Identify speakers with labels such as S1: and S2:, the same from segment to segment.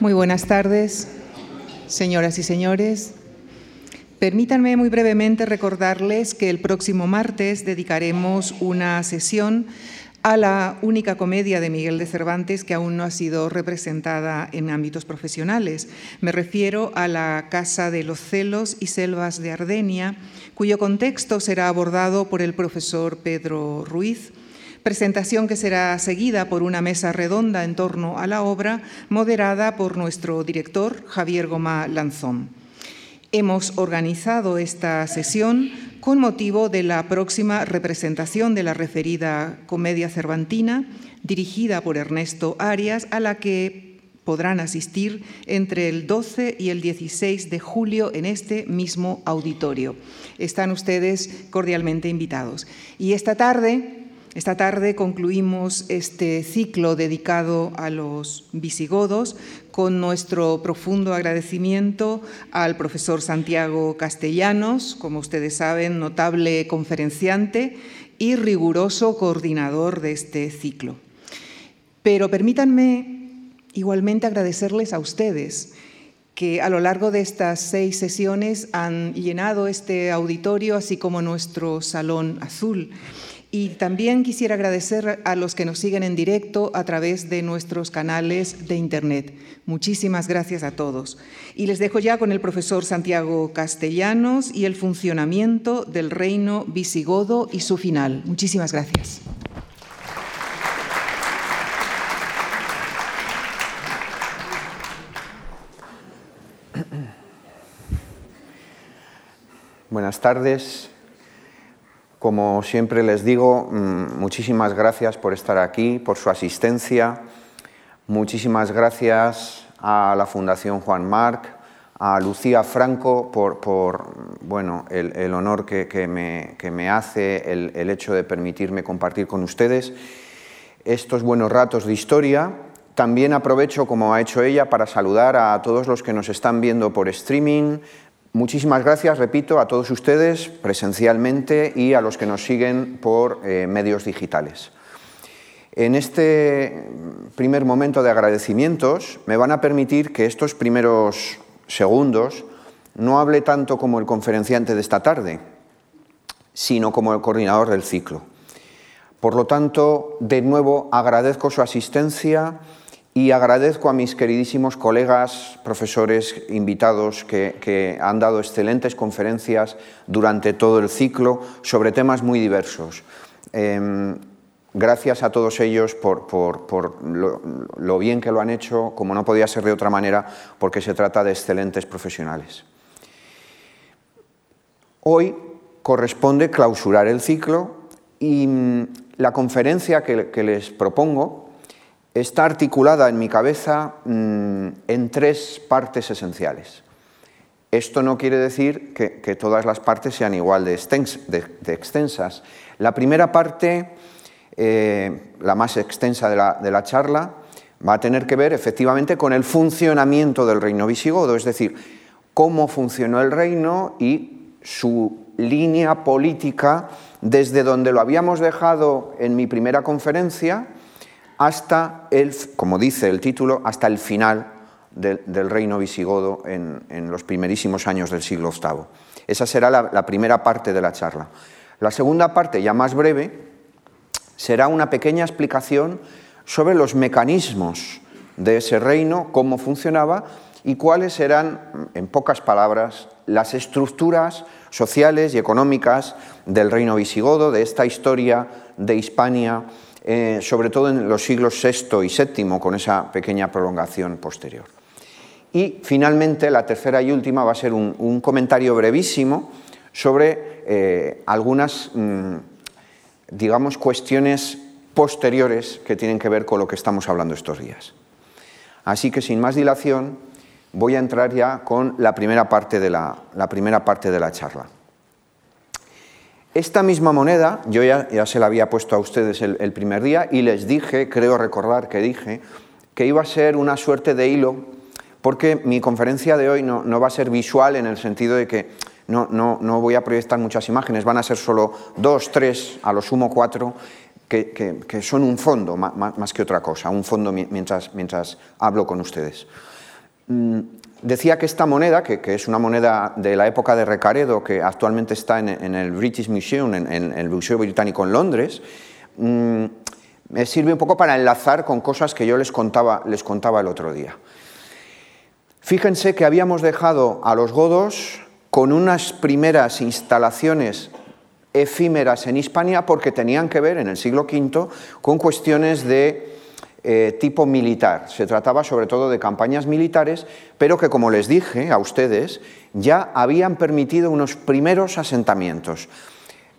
S1: Muy buenas tardes, señoras y señores. Permítanme muy brevemente recordarles que el próximo martes dedicaremos una sesión a la única comedia de Miguel de Cervantes que aún no ha sido representada en ámbitos profesionales. Me refiero a la Casa de los Celos y Selvas de Ardenia, cuyo contexto será abordado por el profesor Pedro Ruiz, presentación que será seguida por una mesa redonda en torno a la obra, moderada por nuestro director Javier Goma Lanzón. Hemos organizado esta sesión con motivo de la próxima representación de la referida Comedia Cervantina, dirigida por Ernesto Arias, a la que podrán asistir entre el 12 y el 16 de julio en este mismo auditorio. Están ustedes cordialmente invitados. Y esta tarde esta tarde concluimos este ciclo dedicado a los visigodos con nuestro profundo agradecimiento al profesor Santiago Castellanos, como ustedes saben, notable conferenciante y riguroso coordinador de este ciclo. Pero permítanme igualmente agradecerles a ustedes que a lo largo de estas seis sesiones han llenado este auditorio, así como nuestro salón azul. Y también quisiera agradecer a los que nos siguen en directo a través de nuestros canales de Internet. Muchísimas gracias a todos. Y les dejo ya con el profesor Santiago Castellanos y el funcionamiento del reino visigodo y su final. Muchísimas gracias.
S2: Buenas tardes. Como siempre les digo, mm, muchísimas gracias por estar aquí, por su asistencia. Muchísimas gracias a la Fundación Juan Marc, a Lucía Franco por, bueno, el, honor que, me, hace el, el hecho de permitirme compartir con ustedes estos buenos ratos de historia. También aprovecho, como ha hecho ella, para saludar a todos los que nos están viendo por streaming, Muchísimas gracias, repito, a todos ustedes presencialmente y a los que nos siguen por eh, medios digitales. En este primer momento de agradecimientos me van a permitir que estos primeros segundos no hable tanto como el conferenciante de esta tarde, sino como el coordinador del ciclo. Por lo tanto, de nuevo agradezco su asistencia y agradezco a mis queridísimos colegas, profesores, invitados que, han dado excelentes conferencias durante todo el ciclo sobre temas muy diversos. Em, gracias a todos ellos por, lo, bien que lo han hecho, como no podía ser de otra manera, porque se trata de excelentes profesionales. Hoy corresponde clausurar el ciclo y mm, la conferencia que les propongo está articulada en mi cabeza mm, en tres partes esenciales. Esto no quiere decir que, todas las partes sean igual de, extensas. La primera parte, eh, la más extensa de la, charla, va a tener que ver efectivamente con el funcionamiento del reino visigodo, es decir, cómo funcionó el reino y su línea política desde donde lo habíamos dejado en mi primera conferencia, hasta el, como dice el título, hasta el final del, reino visigodo en, los primerísimos años del siglo VIII. Esa será la, primera parte de la charla. La segunda parte, ya más breve, será una pequeña explicación sobre los mecanismos de ese reino, cómo funcionaba y cuáles eran, en pocas palabras, las estructuras sociales y económicas del reino visigodo, de esta historia de Hispania eh, sobre todo en los siglos VI y VII, con esa pequeña prolongación posterior. Y finalmente, la tercera y última va a ser un, comentario brevísimo sobre eh, algunas, mm, digamos, cuestiones posteriores que tienen que ver con lo que estamos hablando estos días. Así que, sin más dilación, voy a entrar ya con la primera parte de la primera parte de la charla. Esta misma moneda, yo ya, se la había puesto a ustedes el, primer día y les dije, creo recordar que dije, que iba a ser una suerte de hilo, porque mi conferencia de hoy no, va a ser visual en el sentido de que no, voy a proyectar muchas imágenes, van a ser solo dos, tres, a lo sumo cuatro, que, son un fondo más, que otra cosa, un fondo mientras, mientras hablo con ustedes. Decía que esta moneda, que, es una moneda de la época de Recaredo, que actualmente está en, el British Museum, en, el Museo Británico en Londres, mm, me sirve un poco para enlazar con cosas que yo les contaba, les contaba el otro día. Fíjense que habíamos dejado a los godos con unas primeras instalaciones efímeras en Hispania porque tenían que ver en el siglo V con cuestiones de eh, tipo militar. Se trataba sobre todo de campañas militares, pero que, como les dije a ustedes, ya habían permitido unos primeros asentamientos,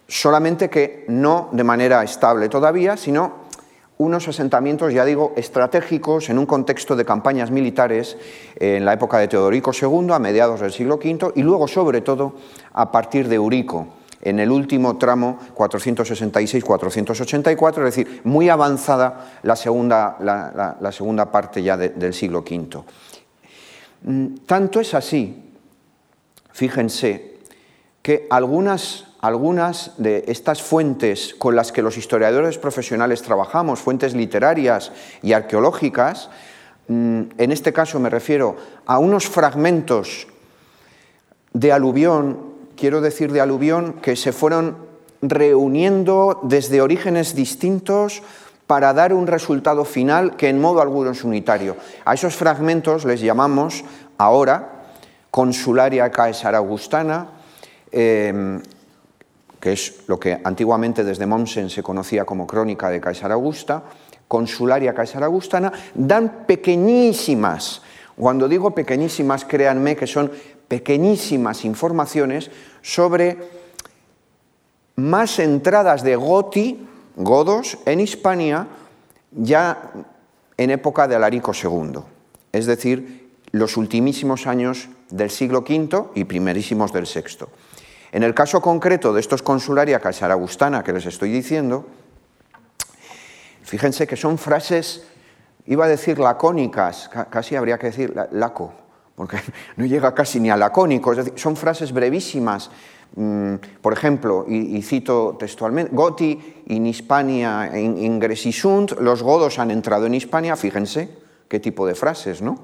S2: solamente que no de manera estable todavía, sino unos asentamientos, ya digo, estratégicos en un contexto de campañas militares en la época de Teodorico II, a mediados del siglo V, y luego, sobre todo, a partir de Eurico, en el último tramo 466-484, es decir, muy avanzada la segunda, la, segunda parte ya del siglo V. Mm, tanto es así, fíjense, que algunas algunas de estas fuentes con las que los historiadores profesionales trabajamos, fuentes literarias y arqueológicas, mm, en este caso me refiero a unos fragmentos de aluvión, quiero decir de aluvión, que se fueron reuniendo desde orígenes distintos para dar un resultado final que en modo alguno es unitario. A esos fragmentos les llamamos ahora consularia caesar augustana, eh, que es lo que antiguamente desde Mommsen se conocía como crónica de Caesar Augusta, consularia Caesar Augustana, dan pequeñísimas, cuando digo pequeñísimas, créanme que son pequeñísimas informaciones sobre más entradas de Goti, godos, en Hispania, ya en época de Alarico II, es decir, los ultimísimos años del siglo V y primerísimos del VI. En el caso concreto de estos consularia casaragustana que les estoy diciendo, fíjense que son frases, iba a decir lacónicas, casi habría que decir laco, porque no llega casi ni a lacónico, es son frases brevísimas. Mm, por ejemplo, y, cito textualmente, Goti in Hispania ingresisunt, los godos han entrado en Hispania, fíjense qué tipo de frases, ¿no?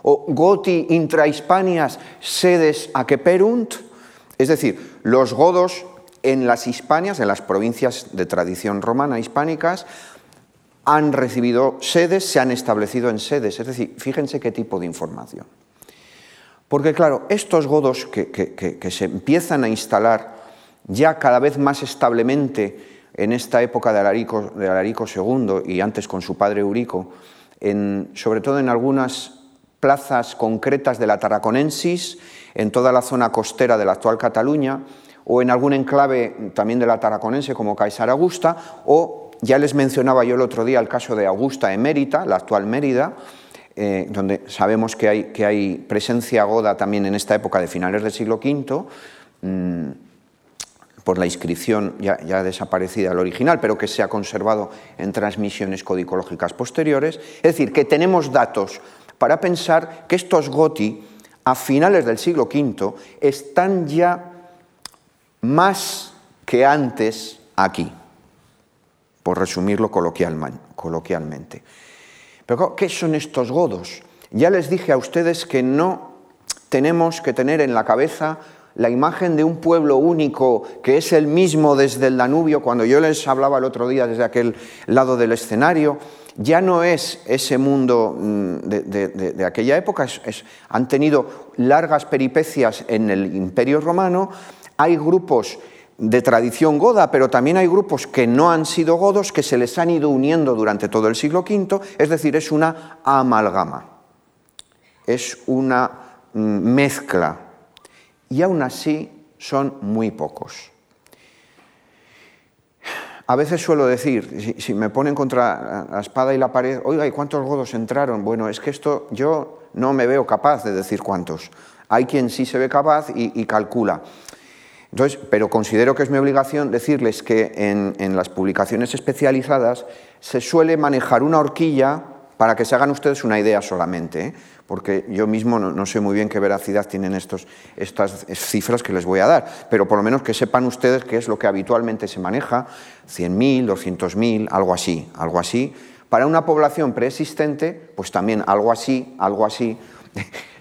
S2: O Goti intra Hispanias sedes aqueperunt, es decir, los godos en las Hispanias, en las provincias de tradición romana hispánicas, han recibido sedes, se han establecido en sedes. Es decir, fíjense qué tipo de información. Porque claro, estos godos que, se empiezan a instalar ya cada vez más establemente en esta época de Alarico, II y antes con su padre Eurico, sobre todo en algunas plazas concretas de la Tarraconensis, en toda la zona costera de la actual Cataluña, o en algún enclave también de la Tarraconense como Caesar Augusta, o ya les mencionaba yo el otro día el caso de Augusta Emérita, la actual Mérida, eh, donde sabemos que hay, que hay, presencia goda también en esta época de finales del siglo V, mm, por la inscripción ya, ya, desaparecida el original, pero que se ha conservado en transmisiones codicológicas posteriores. Es decir, que tenemos datos para pensar que estos goti, a finales del siglo V, están ya más que antes aquí, por resumirlo coloquialmente. Pero ¿qué son estos godos? Ya les dije a ustedes que no tenemos que tener en la cabeza la imagen de un pueblo único que es el mismo desde el Danubio, cuando yo les hablaba el otro día desde aquel lado del escenario, ya no es ese mundo mm, de, aquella época, han tenido largas peripecias en el Imperio Romano, hay grupos de tradición goda, pero también hay grupos que no han sido godos, que se les han ido uniendo durante todo el siglo V, es decir, es una amalgama, es una mm, mezcla y aún así son muy pocos. A veces suelo decir, si, me ponen contra la espada y la pared, oiga, ¿y cuántos godos entraron? Bueno, es que esto yo no me veo capaz de decir cuántos. Hay quien sí se ve capaz y, calcula. Entonces, pero considero que es mi obligación decirles que en, las publicaciones especializadas se suele manejar una horquilla para que se hagan ustedes una idea solamente. ¿eh? porque yo mismo no, sé muy bien qué veracidad tienen estos, estas cifras que les voy a dar, pero por lo menos que sepan ustedes qué es lo que habitualmente se maneja, 100.000, 200.000, algo así, algo así. Para una población preexistente, pues también algo así, algo así.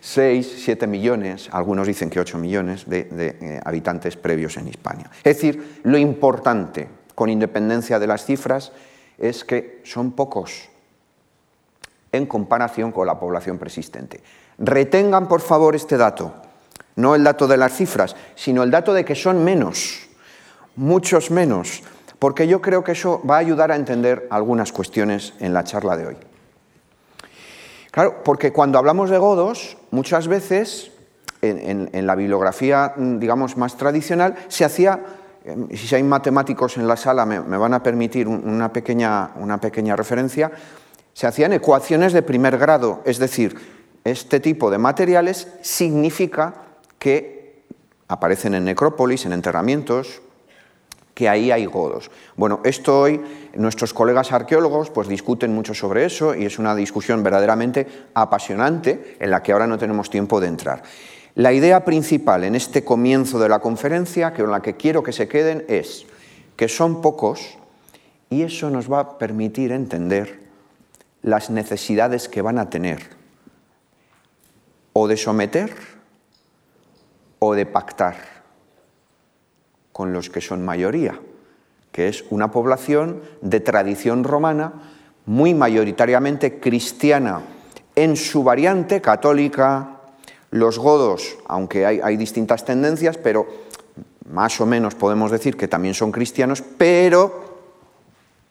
S2: 6, 7 millones, algunos dicen que 8 millones de, eh, habitantes previos en Hispania. Es decir, lo importante, con independencia de las cifras, es que son pocos en comparación con la población persistente. Retengan, por favor, este dato, no el dato de las cifras, sino el dato de que son menos, muchos menos, porque yo creo que eso va a ayudar a entender algunas cuestiones en la charla de hoy. Claro, porque cuando hablamos de godos, muchas veces en, la bibliografía, digamos, más tradicional, se hacía, em, si hay matemáticos en la sala me, van a permitir una pequeña, una pequeña referencia, se hacían ecuaciones de primer grado, es decir, este tipo de materiales significa que aparecen en necrópolis, en enterramientos, que ahí hay godos. Bueno, esto hoy nuestros colegas arqueólogos pues discuten mucho sobre eso y es una discusión verdaderamente apasionante en la que ahora no tenemos tiempo de entrar. La idea principal en este comienzo de la conferencia, con la que quiero que se queden, es que son pocos y eso nos va a permitir entender las necesidades que van a tener o de someter o de pactar con los que son mayoría, que es una población de tradición romana muy mayoritariamente cristiana en su variante católica, los godos, aunque hay, distintas tendencias, pero más o menos podemos decir que también son cristianos, pero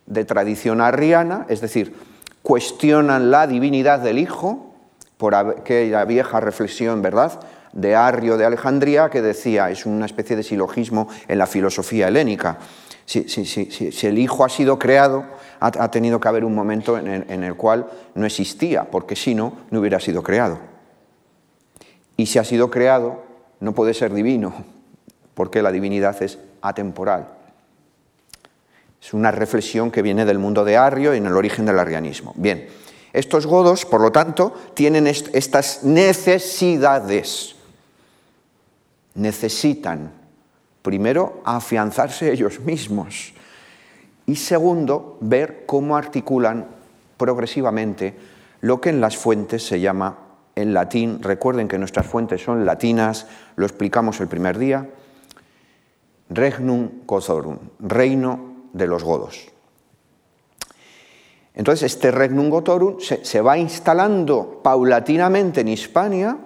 S2: de tradición arriana, es decir, cuestionan la divinidad del Hijo, por aquella vieja reflexión, ¿verdad?, de Arrio de Alejandría que decía, es una especie de silogismo en la filosofía helénica. Si, el Hijo ha sido creado, ha, tenido que haber un momento en el, en el cual no existía, porque si no, no hubiera sido creado. Y si ha sido creado, no puede ser divino, porque la divinidad es atemporal. Es una reflexión que viene del mundo de Arrio y en el origen del arrianismo. Bien, estos godos, por lo tanto, tienen estas necesidades necesitan, primero, afianzarse ellos mismos y segundo, ver cómo articulan progresivamente lo que en las fuentes se llama en latín, recuerden que nuestras fuentes son latinas, lo explicamos el primer día, regnum gozorum, reino de los godos. Entonces, este regnum gozorum se, se va instalando paulatinamente en Hispania,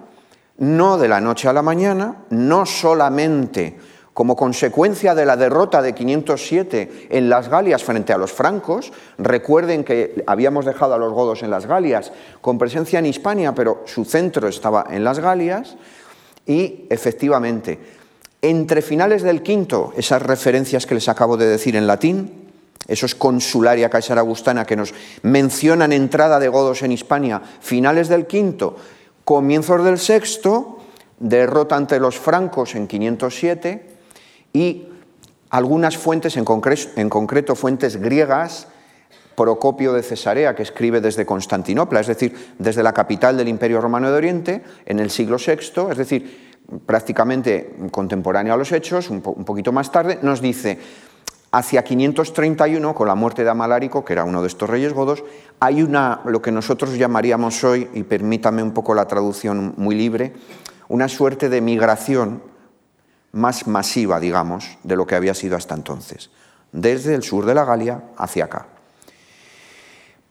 S2: no de la noche a la mañana, no solamente como consecuencia de la derrota de 507 en las Galias frente a los francos, recuerden que habíamos dejado a los godos en las Galias con presencia en Hispania, pero su centro estaba en las Galias, y efectivamente, entre finales del quinto, esas referencias que les acabo de decir en latín, esos consularia Caesar Augustana que nos mencionan entrada de godos en Hispania, finales del quinto, comienzos del sexto, derrota ante los francos en 507 y algunas fuentes, en concreto, fuentes griegas, Procopio de Cesarea, que escribe desde Constantinopla, es decir, desde la capital del Imperio Romano de Oriente, en el siglo VI, es decir, prácticamente contemporáneo a los hechos, un, un poquito más tarde, nos dice, Hacia 531, con la muerte de Amalarico, que era uno de estos reyes godos, hay una, lo que nosotros llamaríamos hoy, y permítame un poco la traducción muy libre, una suerte de migración más masiva, digamos, de lo que había sido hasta entonces, desde el sur de la Galia hacia acá.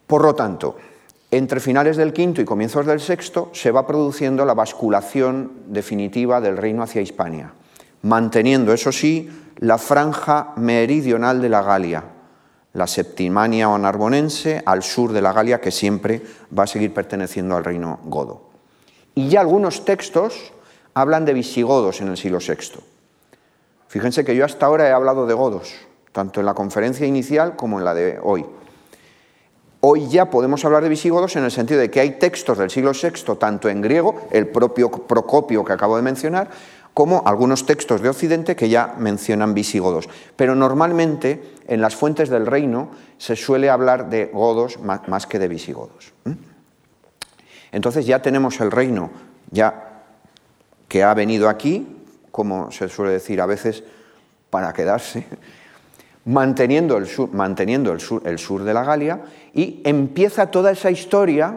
S2: Por lo tanto, entre finales del quinto y comienzos del sexto se va produciendo la basculación definitiva del reino hacia Hispania, manteniendo, eso sí, la franja meridional de la Galia, la Septimania o Narbonense, al sur de la Galia, que siempre va a seguir perteneciendo al reino godo. Y ya algunos textos hablan de visigodos en el siglo VI. Fíjense que yo hasta ahora he hablado de godos, tanto en la conferencia inicial como en la de hoy. Hoy ya podemos hablar de visigodos en el sentido de que hay textos del siglo VI, tanto en griego, el propio Procopio que acabo de mencionar, como algunos textos de Occidente que ya mencionan visigodos. Pero normalmente en las fuentes del reino se suele hablar de godos más que de visigodos. Entonces ya tenemos el reino ya que ha venido aquí, como se suele decir a veces, para quedarse, manteniendo el sur, manteniendo el sur, el sur de la Galia, y empieza toda esa historia,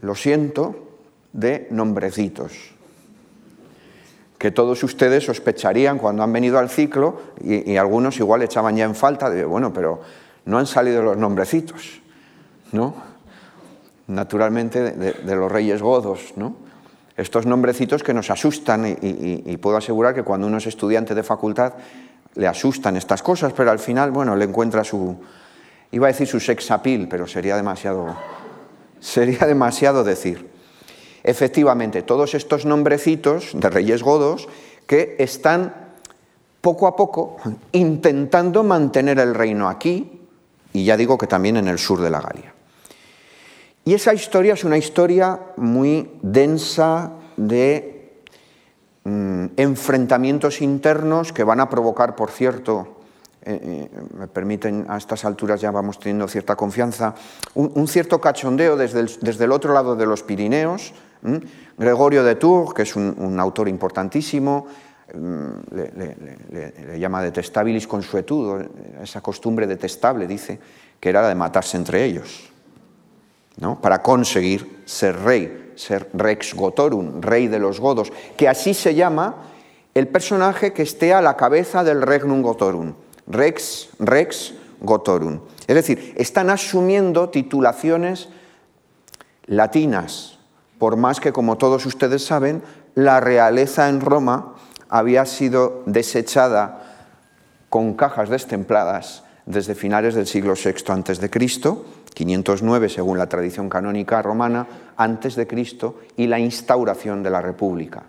S2: lo siento, de nombrecitos que todos ustedes sospecharían cuando han venido al ciclo y, algunos igual echaban ya en falta de, bueno, pero no han salido los nombrecitos, ¿no? Naturalmente de, los reyes godos, ¿no? Estos nombrecitos que nos asustan y, puedo asegurar que cuando uno es estudiante de facultad le asustan estas cosas, pero al final, bueno, le encuentra su, iba a decir su sex appeal, pero sería demasiado, sería demasiado decir efectivamente todos estos nombrecitos de reyes godos que están poco a poco intentando mantener el reino aquí y ya digo que también en el sur de la Galia. Y esa historia es una historia muy densa de mm, enfrentamientos internos que van a provocar, por cierto, eh, eh, me permiten, a estas alturas ya vamos teniendo cierta confianza, un, cierto cachondeo desde desde el otro lado de los Pirineos, Gregorio de Tours, que es un, autor importantísimo, mm, le, llama detestabilis consuetudo, esa costumbre detestable, dice, que era la de matarse entre ellos, ¿no? para conseguir ser rey, ser rex gotorum, rey de los godos, que así se llama el personaje que esté a la cabeza del regnum gotorum, rex, rex gotorum. Es decir, están asumiendo titulaciones latinas, por más que, como todos ustedes saben, la realeza en Roma había sido desechada con cajas destempladas desde finales del siglo VI a.C., 509 según la tradición canónica romana, antes de Cristo, y la instauración de la República.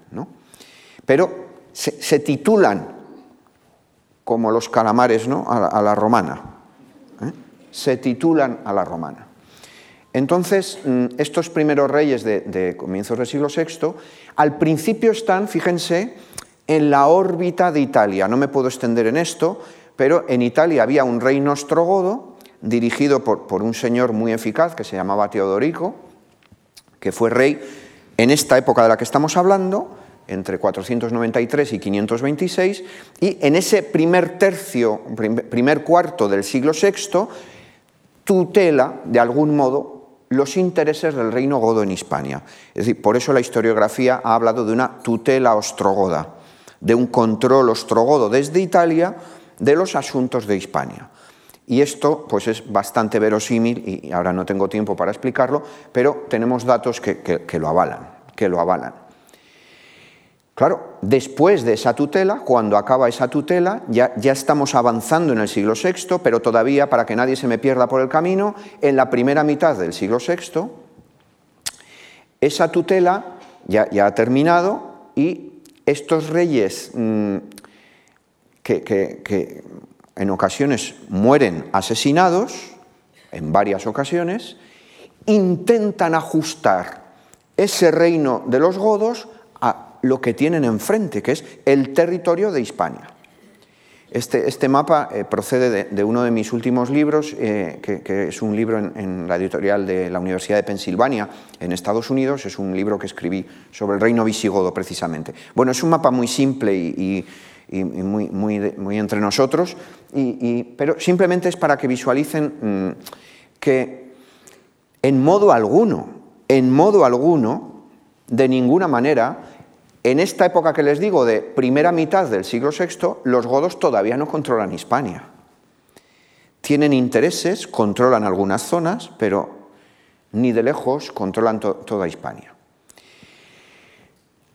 S2: Pero se, titulan como los calamares ¿no? a, la, romana. ¿eh? Se titulan a la romana. Entonces, mm, estos primeros reyes de, comienzos del siglo VI, al principio están, fíjense, en la órbita de Italia. No me puedo extender en esto, pero en Italia había un reino ostrogodo dirigido por, un señor muy eficaz que se llamaba Teodorico, que fue rey en esta época de la que estamos hablando, entre 493 y 526, y en ese primer tercio, primer cuarto del siglo VI, tutela, de algún modo, los intereses del reino godo en Hispania. Es decir, por eso la historiografía ha hablado de una tutela ostrogoda, de un control ostrogodo desde Italia de los asuntos de Hispania. Y esto pues es bastante verosímil, y ahora no tengo tiempo para explicarlo, pero tenemos datos que, que lo avalan, que lo avalan. Claro, después de esa tutela, cuando acaba esa tutela, ya, ya, estamos avanzando en el siglo VI, pero todavía, para que nadie se me pierda por el camino, en la primera mitad del siglo VI, esa tutela ya, ha terminado y estos reyes mm, que, en ocasiones mueren asesinados, en varias ocasiones, intentan ajustar ese reino de los godos lo que tienen enfrente, que es el territorio de Hispania. Este, este mapa eh, procede de, uno de mis últimos libros, eh, que, es un libro en, la editorial de la Universidad de Pensilvania, en Estados Unidos. Es un libro que escribí sobre el reino visigodo, precisamente. Bueno, es un mapa muy simple y, muy, muy, entre nosotros, pero simplemente es para que visualicen mm, que en modo alguno, en modo alguno, de ninguna manera, en esta época que les digo, de primera mitad del siglo VI, los godos todavía no controlan Hispania. Tienen intereses, controlan algunas zonas, pero ni de lejos controlan toda Hispania.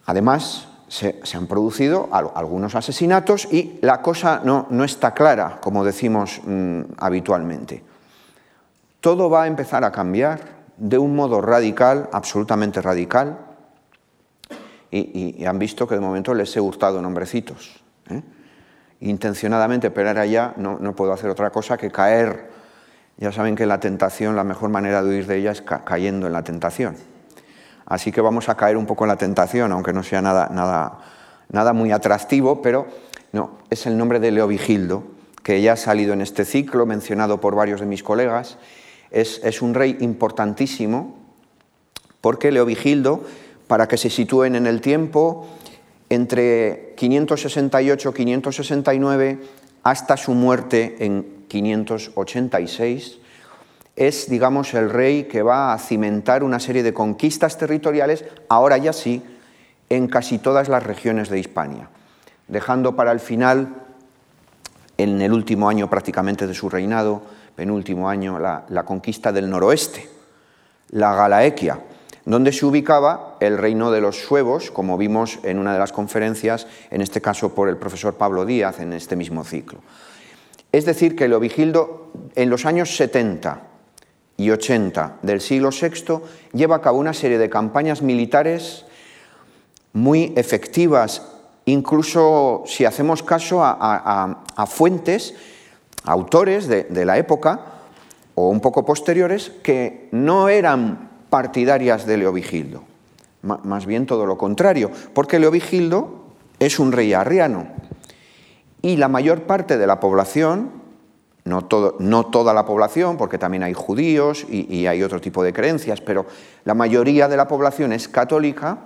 S2: Además, se, han producido algunos asesinatos y la cosa no, está clara, como decimos mm, habitualmente. Todo va a empezar a cambiar de un modo radical, absolutamente radical, y, han visto que de momento les he hurtado nombrecitos. ¿eh? Intencionadamente, pero ahora ya no, no, puedo hacer otra cosa que caer. Ya saben que la tentación, la mejor manera de huir de ella es cayendo en la tentación. Así que vamos a caer un poco en la tentación, aunque no sea nada, nada, nada muy atractivo, pero no, es el nombre de Leovigildo, que ya ha salido en este ciclo, mencionado por varios de mis colegas. Es, es un rey importantísimo, porque Leovigildo para que se sitúen en el tiempo, entre 568-569 hasta su muerte en 586, es, digamos, el rey que va a cimentar una serie de conquistas territoriales, ahora ya sí, en casi todas las regiones de Hispania, dejando para el final, en el último año prácticamente de su reinado, penúltimo año, la, la conquista del noroeste, la Galaequia, donde se ubicaba el reino de los suevos, como vimos en una de las conferencias, en este caso por el profesor Pablo Díaz, en este mismo ciclo. Es decir, que Leovigildo en los años 70 y 80 del siglo VI lleva a cabo una serie de campañas militares muy efectivas, incluso si hacemos caso a, fuentes, autores de la época o un poco posteriores, que no eran partidarias de Leovigildo, más bien todo lo contrario, porque Leovigildo es un rey arriano y la mayor parte de la población, no, todo, no toda la población, porque también hay judíos y, hay otro tipo de creencias, pero la mayoría de la población es católica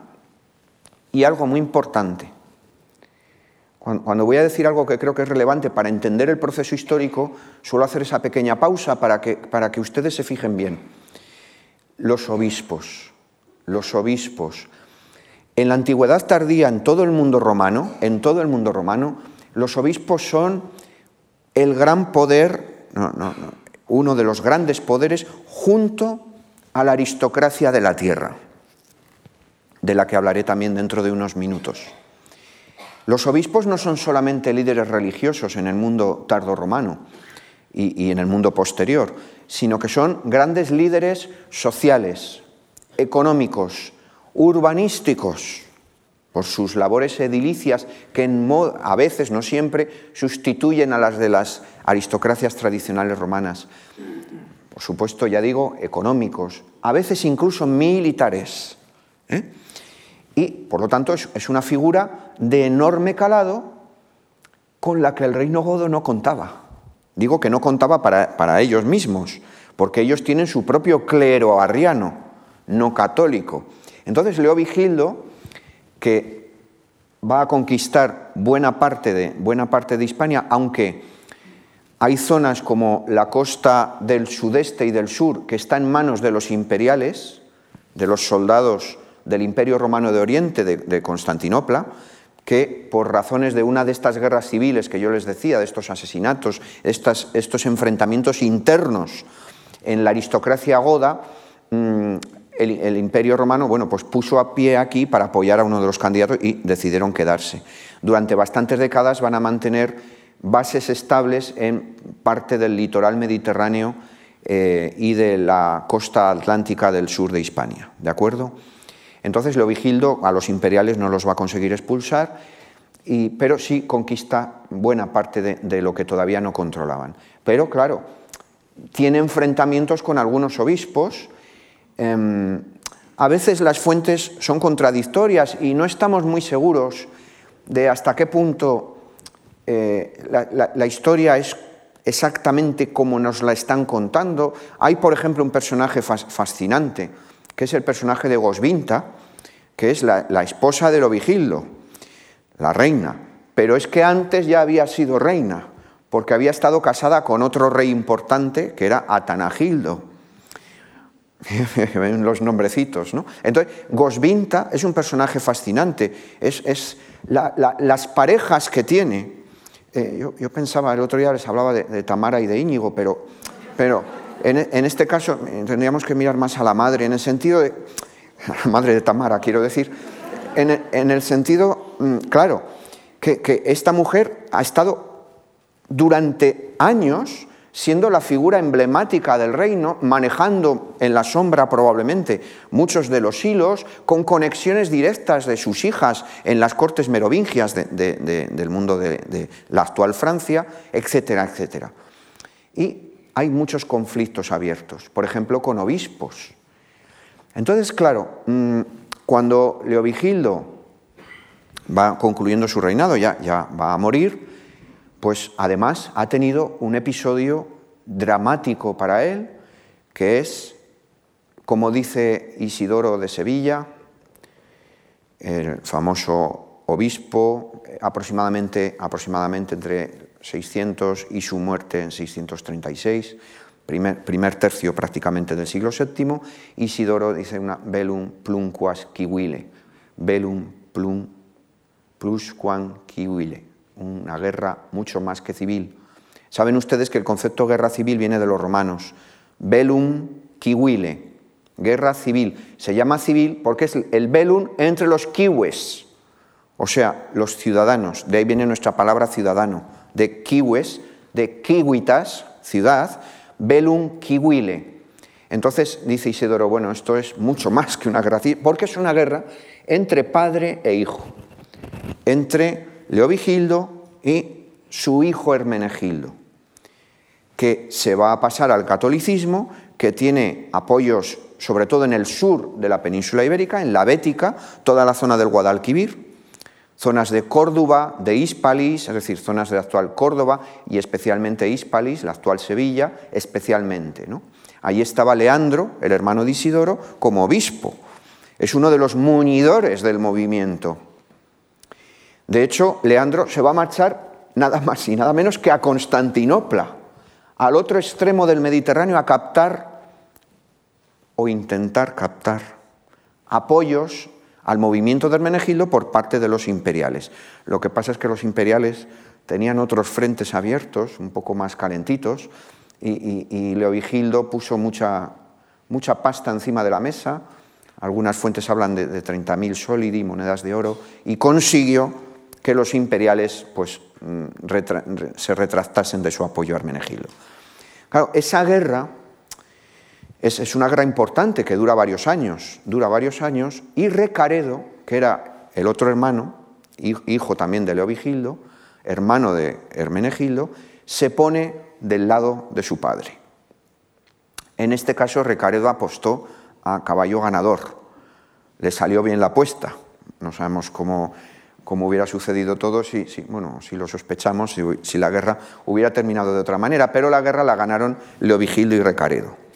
S2: y algo muy importante. Cuando voy a decir algo que creo que es relevante para entender el proceso histórico, suelo hacer esa pequeña pausa para que, para que ustedes se fijen bien los obispos, los obispos. En la antigüedad tardía, en todo el mundo romano, en todo el mundo romano, los obispos son el gran poder, uno de los grandes poderes junto a la aristocracia de la tierra, de la que hablaré también dentro de unos minutos. Los obispos no son solamente líderes religiosos en el mundo tardo romano y, y en el mundo posterior, sino que son grandes líderes sociales, económicos, urbanísticos, por sus labores edilicias que a veces, no siempre, sustituyen a las de las aristocracias tradicionales romanas. Por supuesto, ya digo, económicos, a veces incluso militares. ¿eh? Y, por lo tanto, es una figura de enorme calado con la que el reino godo no contaba. Digo que no contaba para, ellos mismos, porque ellos tienen su propio clero arriano, no católico. Entonces Leo Vigildo, que va a conquistar buena parte de, buena parte de Hispania, aunque hay zonas como la costa del sudeste y del sur que está en manos de los imperiales, de los soldados del Imperio Romano de Oriente, de Constantinopla, que por razones de una de estas guerras civiles que yo les decía, de estos asesinatos, estos enfrentamientos internos en la aristocracia goda, mm, el, imperio romano bueno, pues puso a pie aquí para apoyar a uno de los candidatos y decidieron quedarse. Durante bastantes décadas van a mantener bases estables en parte del litoral mediterráneo eh, y de la costa atlántica del sur de Hispania. ¿De acuerdo? Entonces Leovigildo a los imperiales no los va a conseguir expulsar, pero sí conquista buena parte de, lo que todavía no controlaban. Pero claro, tiene enfrentamientos con algunos obispos. Em, a veces las fuentes son contradictorias y no estamos muy seguros de hasta qué punto eh, la, historia es exactamente como nos la están contando. Hay, por ejemplo, un personaje fascinante que es el personaje de Gosvinta, que es la, esposa de Lovigildo, la reina. Pero es que antes ya había sido reina, porque había estado casada con otro rey importante, que era Atanagildo. Ven los nombrecitos, ¿no? Entonces, Gosvinta es un personaje fascinante, es, las parejas que tiene. Eh, yo, pensaba, el otro día les hablaba de, Tamara y de Íñigo, pero, pero en, este caso tendríamos que mirar más a la madre, en el sentido de, la madre de Tamara, quiero decir, en, el sentido, mm, claro, que, esta mujer ha estado durante años siendo la figura emblemática del reino, manejando en la sombra probablemente muchos de los hilos, con conexiones directas de sus hijas en las cortes merovingias del mundo de, la actual Francia, etcétera, etcétera. Y hay muchos conflictos abiertos, por ejemplo, con obispos. Entonces, claro, mm, cuando Leovigildo va concluyendo su reinado, ya, ya va a morir, pues además ha tenido un episodio dramático para él, que es, como dice Isidoro de Sevilla, el famoso obispo, aproximadamente, aproximadamente entre 600 y su muerte en 636, primer, primer tercio prácticamente del siglo VII, Isidoro dice una velum plum quas kiwile, velum plum plus quan kiwile, una guerra mucho más que civil. Saben ustedes que el concepto guerra civil viene de los romanos, velum kiwile, guerra civil. Se llama civil porque es el velum entre los kiwes, o sea, los ciudadanos, de ahí viene nuestra palabra ciudadano, de kiwes, de kiwitas, ciudad, velum kiwile. Entonces dice Isidoro, bueno, esto es mucho más que una guerra porque es una guerra entre padre e hijo, entre Leovigildo y su hijo Hermenegildo, que se va a pasar al catolicismo, que tiene apoyos sobre todo en el sur de la península ibérica, en la Bética, toda la zona del Guadalquivir, zonas de Córdoba, de Hispalis, es decir, zonas de actual Córdoba y especialmente Hispalis, la actual Sevilla, especialmente. ¿no? Allí estaba Leandro, el hermano de Isidoro, como obispo. Es uno de los muñidores del movimiento. De hecho, Leandro se va a marchar nada más y nada menos que a Constantinopla, al otro extremo del Mediterráneo, a captar o intentar captar apoyos al movimiento de Hermenegildo por parte de los imperiales. Lo que pasa es que los imperiales tenían otros frentes abiertos, un poco más calentitos, y, Leovigildo puso mucha, mucha pasta encima de la mesa, algunas fuentes hablan de, de 30.000 solidi, monedas de oro, y consiguió que los imperiales pues, mm, se retractasen de su apoyo a Hermenegildo. Claro, esa guerra es, una guerra importante que dura varios años, dura varios años, y Recaredo, que era el otro hermano, hijo también de Leovigildo, hermano de Hermenegildo, se pone del lado de su padre. En este caso, Recaredo apostó a caballo ganador. Le salió bien la apuesta. No sabemos cómo, hubiera sucedido todo si, bueno, si lo sospechamos, si, si la guerra hubiera terminado de otra manera, pero la guerra la ganaron Leovigildo y Recaredo.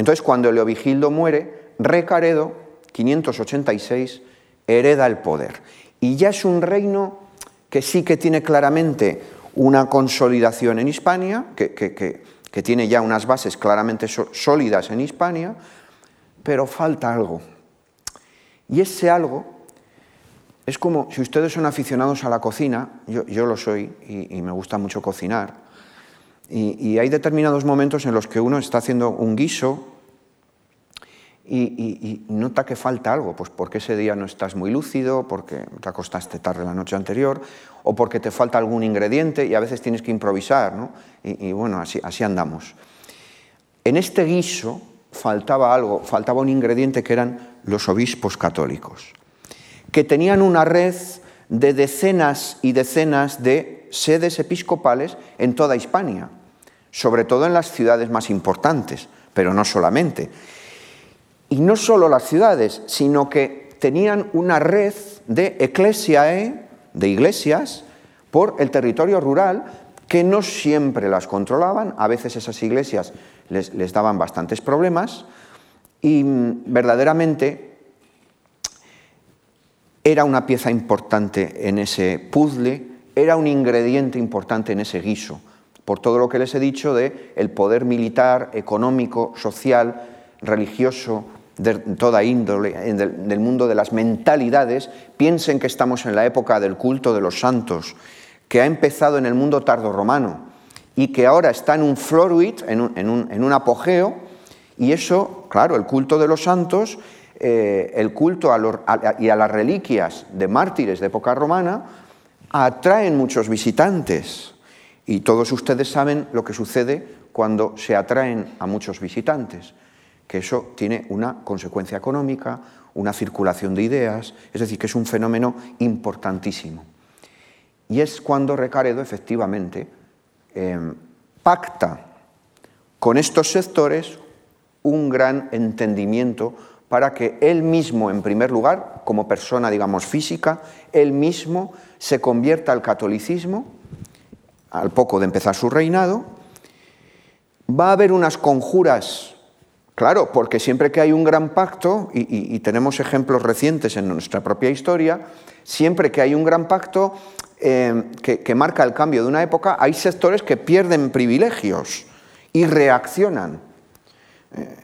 S2: Entonces, cuando Leovigildo muere, Recaredo, 586, hereda el poder. Y ya es un reino que sí que tiene claramente una consolidación en Hispania, que, tiene ya unas bases claramente sólidas en Hispania, pero falta algo. Y ese algo es como si ustedes son aficionados a la cocina, yo, lo soy y, me gusta mucho cocinar, y, hay determinados momentos en los que uno está haciendo un guiso y, nota que falta algo, pues porque ese día no estás muy lúcido, porque te acostaste tarde la noche anterior, o porque te falta algún ingrediente y a veces tienes que improvisar, ¿no? Y, bueno, así, así andamos. En este guiso faltaba algo, faltaba un ingrediente que eran los obispos católicos, que tenían una red de decenas y decenas de sedes episcopales en toda Hispania, sobre todo en las ciudades más importantes, pero no solamente. Y no solo las ciudades, sino que tenían una red de eclesiae, de iglesias, por el territorio rural, que no siempre las controlaban, a veces esas iglesias les, les daban bastantes problemas, y mm, verdaderamente era una pieza importante en ese puzzle, era un ingrediente importante en ese guiso, por todo lo que les he dicho de el poder militar, económico, social, religioso, de toda índole, del mundo de las mentalidades, piensen que estamos en la época del culto de los santos, que ha empezado en el mundo tardorromano y que ahora está en un floruit, en un, apogeo, y eso, claro, el culto de los santos, eh, el culto y a las reliquias de mártires de época romana, atraen muchos visitantes. Y todos ustedes saben lo que sucede cuando se atraen a muchos visitantes que eso tiene una consecuencia económica, una circulación de ideas, es decir, que es un fenómeno importantísimo. Y es cuando Recaredo efectivamente em, pacta con estos sectores un gran entendimiento para que él mismo, en primer lugar, como persona, digamos, física, él mismo se convierta al catolicismo al poco de empezar su reinado. Va a haber unas conjuras Claro, porque siempre que hay un gran pacto, y, tenemos ejemplos recientes en nuestra propia historia, siempre que hay un gran pacto eh, que, marca el cambio de una época, hay sectores que pierden privilegios y reaccionan. Eh,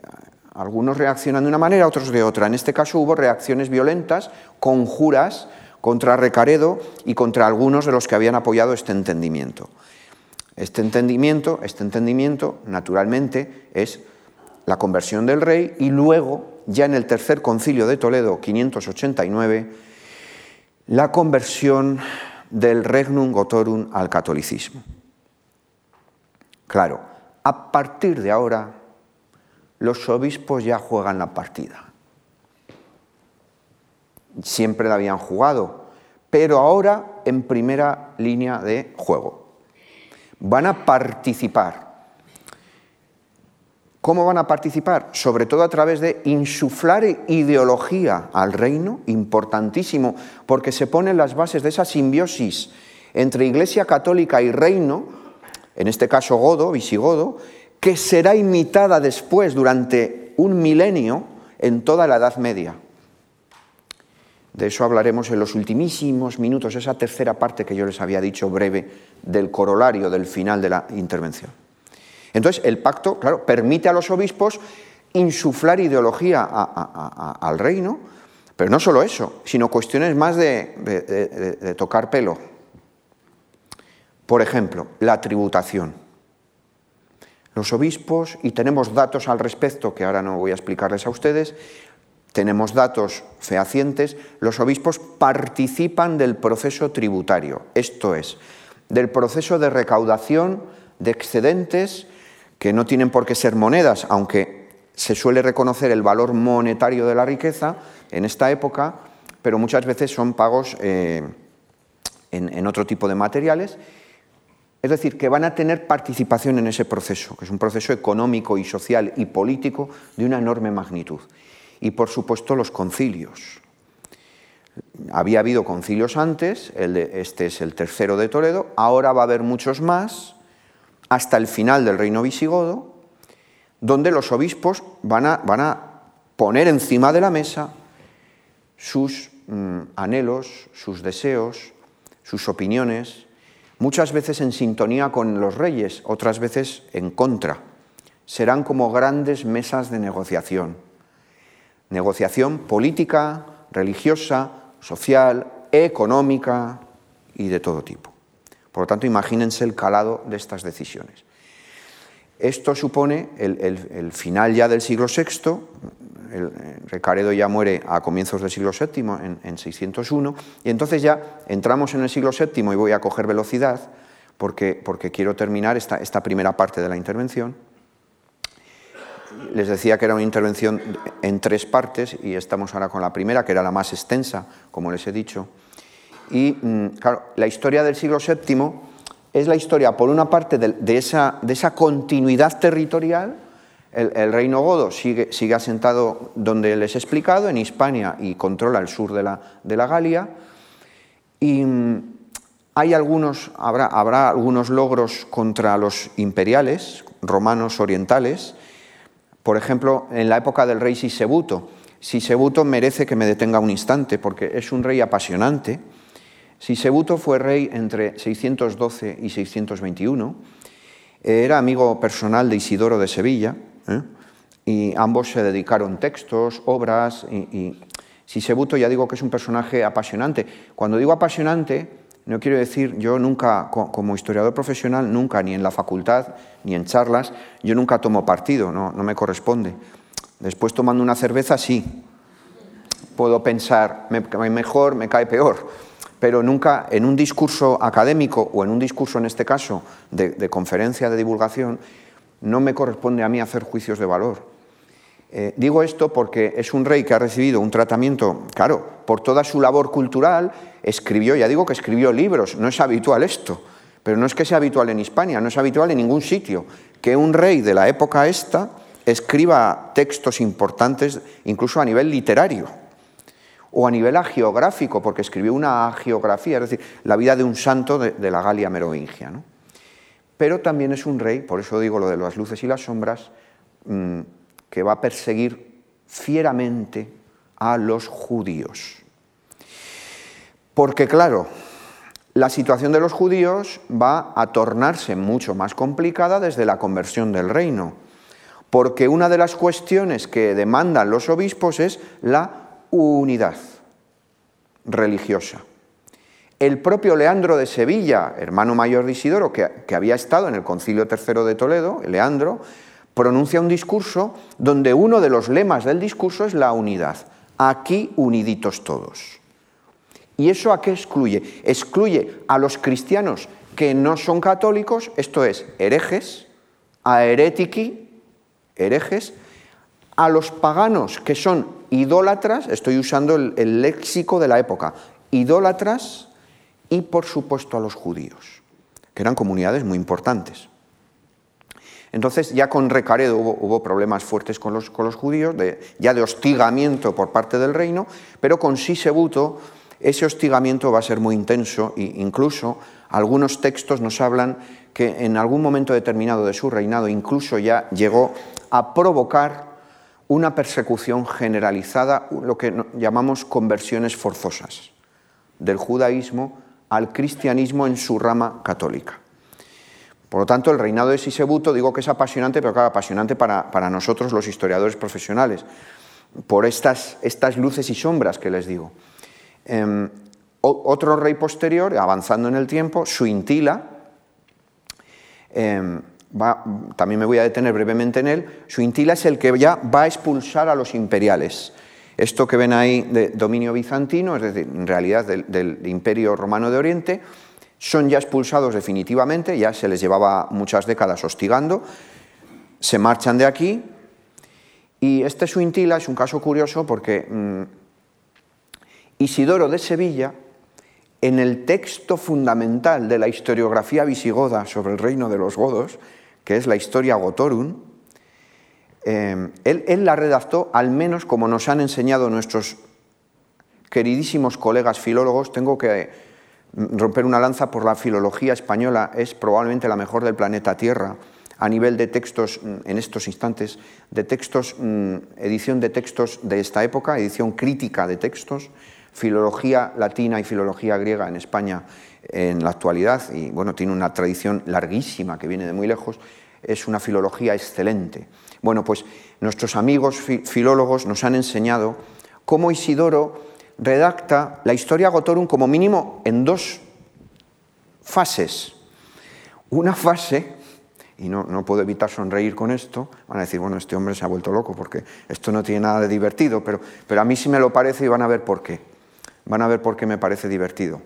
S2: algunos reaccionan de una manera, otros de otra. En este caso hubo reacciones violentas, conjuras contra Recaredo y contra algunos de los que habían apoyado este entendimiento. Este entendimiento, este entendimiento, naturalmente, es la conversión del rey y luego, ya en el tercer concilio de Toledo, 589, la conversión del regnum gotorum al catolicismo. Claro, a partir de ahora los obispos ya juegan la partida. Siempre la habían jugado, pero ahora en primera línea de juego. Van a participar. ¿Cómo van a participar? Sobre todo a través de insuflar ideología al reino, importantísimo, porque se ponen las bases de esa simbiosis entre Iglesia Católica y reino, en este caso godo, visigodo, que será imitada después durante un milenio en toda la Edad Media. De eso hablaremos en los ultimísimos minutos, esa tercera parte que yo les había dicho breve del corolario del final de la intervención. Entonces, el pacto, claro, permite a los obispos insuflar ideología al reino, pero no solo eso, sino cuestiones más de, de tocar pelo. Por ejemplo, la tributación los obispos, y tenemos datos al respecto que ahora no voy a explicarles a ustedes, tenemos datos fehacientes, los obispos participan del proceso tributario, esto es, del proceso de recaudación de excedentes que no tienen por qué ser monedas, aunque se suele reconocer el valor monetario de la riqueza en esta época, pero muchas veces son pagos eh, en otro tipo de materiales es decir, que van a tener participación en ese proceso, que es un proceso económico y social y político de una enorme magnitud. Y por supuesto los concilios. Había habido concilios antes, este es el tercero de Toledo, ahora va a haber muchos más, hasta el final del reino visigodo, donde los obispos van a, poner encima de la mesa sus mm, anhelos, sus deseos, sus opiniones, muchas veces en sintonía con los reyes, otras veces en contra. Serán como grandes mesas de negociación. Negociación política, religiosa, social, económica y de todo tipo. Por lo tanto, imagínense el calado de estas decisiones. Esto supone el, final ya del siglo VI, el, eh, Recaredo ya muere a comienzos del siglo VII, en, 601, y entonces ya entramos en el siglo VII y voy a coger velocidad porque, porque quiero terminar esta, esta primera parte de la intervención. Les decía que era una intervención en tres partes y estamos ahora con la primera, que era la más extensa, como les he dicho. Y mm, claro, la historia del siglo VII es la historia, por una parte, de, esa, continuidad territorial, el, reino godo sigue, sigue, asentado donde les he explicado, en Hispania, y controla el sur de la, Galia. Y mm, hay algunos, habrá, algunos logros contra los imperiales romanos orientales. Por ejemplo, en la época del rey Sisebuto. Sisebuto merece que me detenga un instante porque es un rey apasionante. Sisebuto fue rey entre 612 y 621. Era amigo personal de Isidoro de Sevilla ¿eh? y ambos se dedicaron textos, obras, y, Sisebuto ya digo que es un personaje apasionante. Cuando digo apasionante, no quiero decir, yo nunca, como historiador profesional, nunca, ni en la facultad, ni en charlas, yo nunca tomo partido, no, no me corresponde. Después tomando una cerveza, sí. Puedo pensar, me cae mejor, me cae peor, pero nunca en un discurso académico o en un discurso, en este caso, de conferencia de divulgación, no me corresponde a mí hacer juicios de valor. Eh, digo esto porque es un rey que ha recibido un tratamiento, claro, por toda su labor cultural, escribió, ya digo que escribió libros, no es habitual esto, pero no es que sea habitual en Hispania, no es habitual en ningún sitio, que un rey de la época esta escriba textos importantes, incluso a nivel literario, o a nivel geográfico, porque escribió una geografía, es decir, la vida de un santo de, la Galia merovingia. ¿no? pero también es un rey, por eso digo lo de las luces y las sombras, mm, que va a perseguir fieramente a los judíos. Porque claro, la situación de los judíos va a tornarse mucho más complicada desde la conversión del reino, porque una de las cuestiones que demandan los obispos es la unidad religiosa. El propio Leandro de Sevilla, hermano mayor de Isidoro, que, había estado en el Concilio III de Toledo, Leandro, pronuncia un discurso donde uno de los lemas del discurso es la unidad. Aquí uniditos todos. ¿Y eso a qué excluye? Excluye a los cristianos que no son católicos, esto es, herejes, a heretiki, herejes, a los paganos que son idólatras, estoy usando el, el léxico de la época, idólatras, y por supuesto a los judíos, que eran comunidades muy importantes. Entonces ya con Recaredo hubo, problemas fuertes con los, judíos, ya de hostigamiento por parte del reino, pero con Sisebuto ese hostigamiento va a ser muy intenso e incluso algunos textos nos hablan que en algún momento determinado de su reinado incluso ya llegó a provocar una persecución generalizada, lo que llamamos conversiones forzosas, del judaísmo al cristianismo en su rama católica. Por lo tanto, el reinado de Sisebuto digo que es apasionante, pero claro, apasionante para, nosotros los historiadores profesionales, por estas, estas luces y sombras que les digo. Em, otro rey posterior, avanzando en el tiempo, Suintila, em, también me voy a detener brevemente en él, Suintila es el que ya va a expulsar a los imperiales. Esto que ven ahí de dominio bizantino, es decir, en realidad del, imperio romano de Oriente, son ya expulsados definitivamente, ya se les llevaba muchas décadas hostigando, se marchan de aquí. Y este Suintila es un caso curioso porque mm, Isidoro de Sevilla, en el texto fundamental de la historiografía visigoda sobre el reino de los godos, que es la Historia Gotorum, eh, él, la redactó, al menos como nos han enseñado nuestros queridísimos colegas filólogos, tengo que romper una lanza por la filología española, es probablemente la mejor del planeta Tierra a nivel de textos, mm, en estos instantes, de textos, edición de textos de esta época, edición crítica de textos, filología latina y filología griega en España en la actualidad, y bueno, tiene una tradición larguísima que viene de muy lejos, es una filología excelente. Bueno, pues nuestros amigos filólogos nos han enseñado cómo Isidoro redacta la historia Gotorum como mínimo en dos fases. Una fase, y no, no, puedo evitar sonreír con esto, van a decir, bueno, este hombre se ha vuelto loco porque esto no tiene nada de divertido, pero, pero a mí sí me lo parece y van a ver por qué van a ver por qué me parece divertido.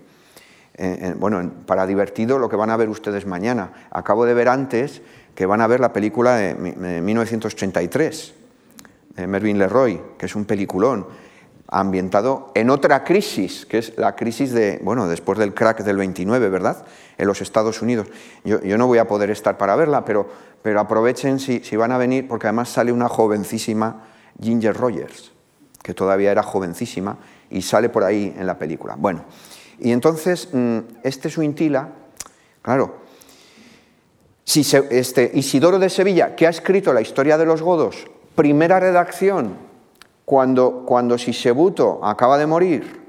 S2: Eh, eh, bueno, para divertido lo que van a ver ustedes mañana. Acabo de ver antes que van a ver la película de 1983, de Mervyn Leroy, que es un peliculón ambientado en otra crisis, que es la crisis de, bueno, después del crack del 29, ¿verdad? En los Estados Unidos. Yo, no voy a poder estar para verla, pero, pero aprovechen si, si, van a venir, porque además sale una jovencísima Ginger Rogers, que todavía era jovencísima, y sale por ahí en la película. Bueno, y entonces mm, este Suintila, claro, este Isidoro de Sevilla, que ha escrito la historia de los godos, primera redacción, cuando, cuando Sisebuto acaba de morir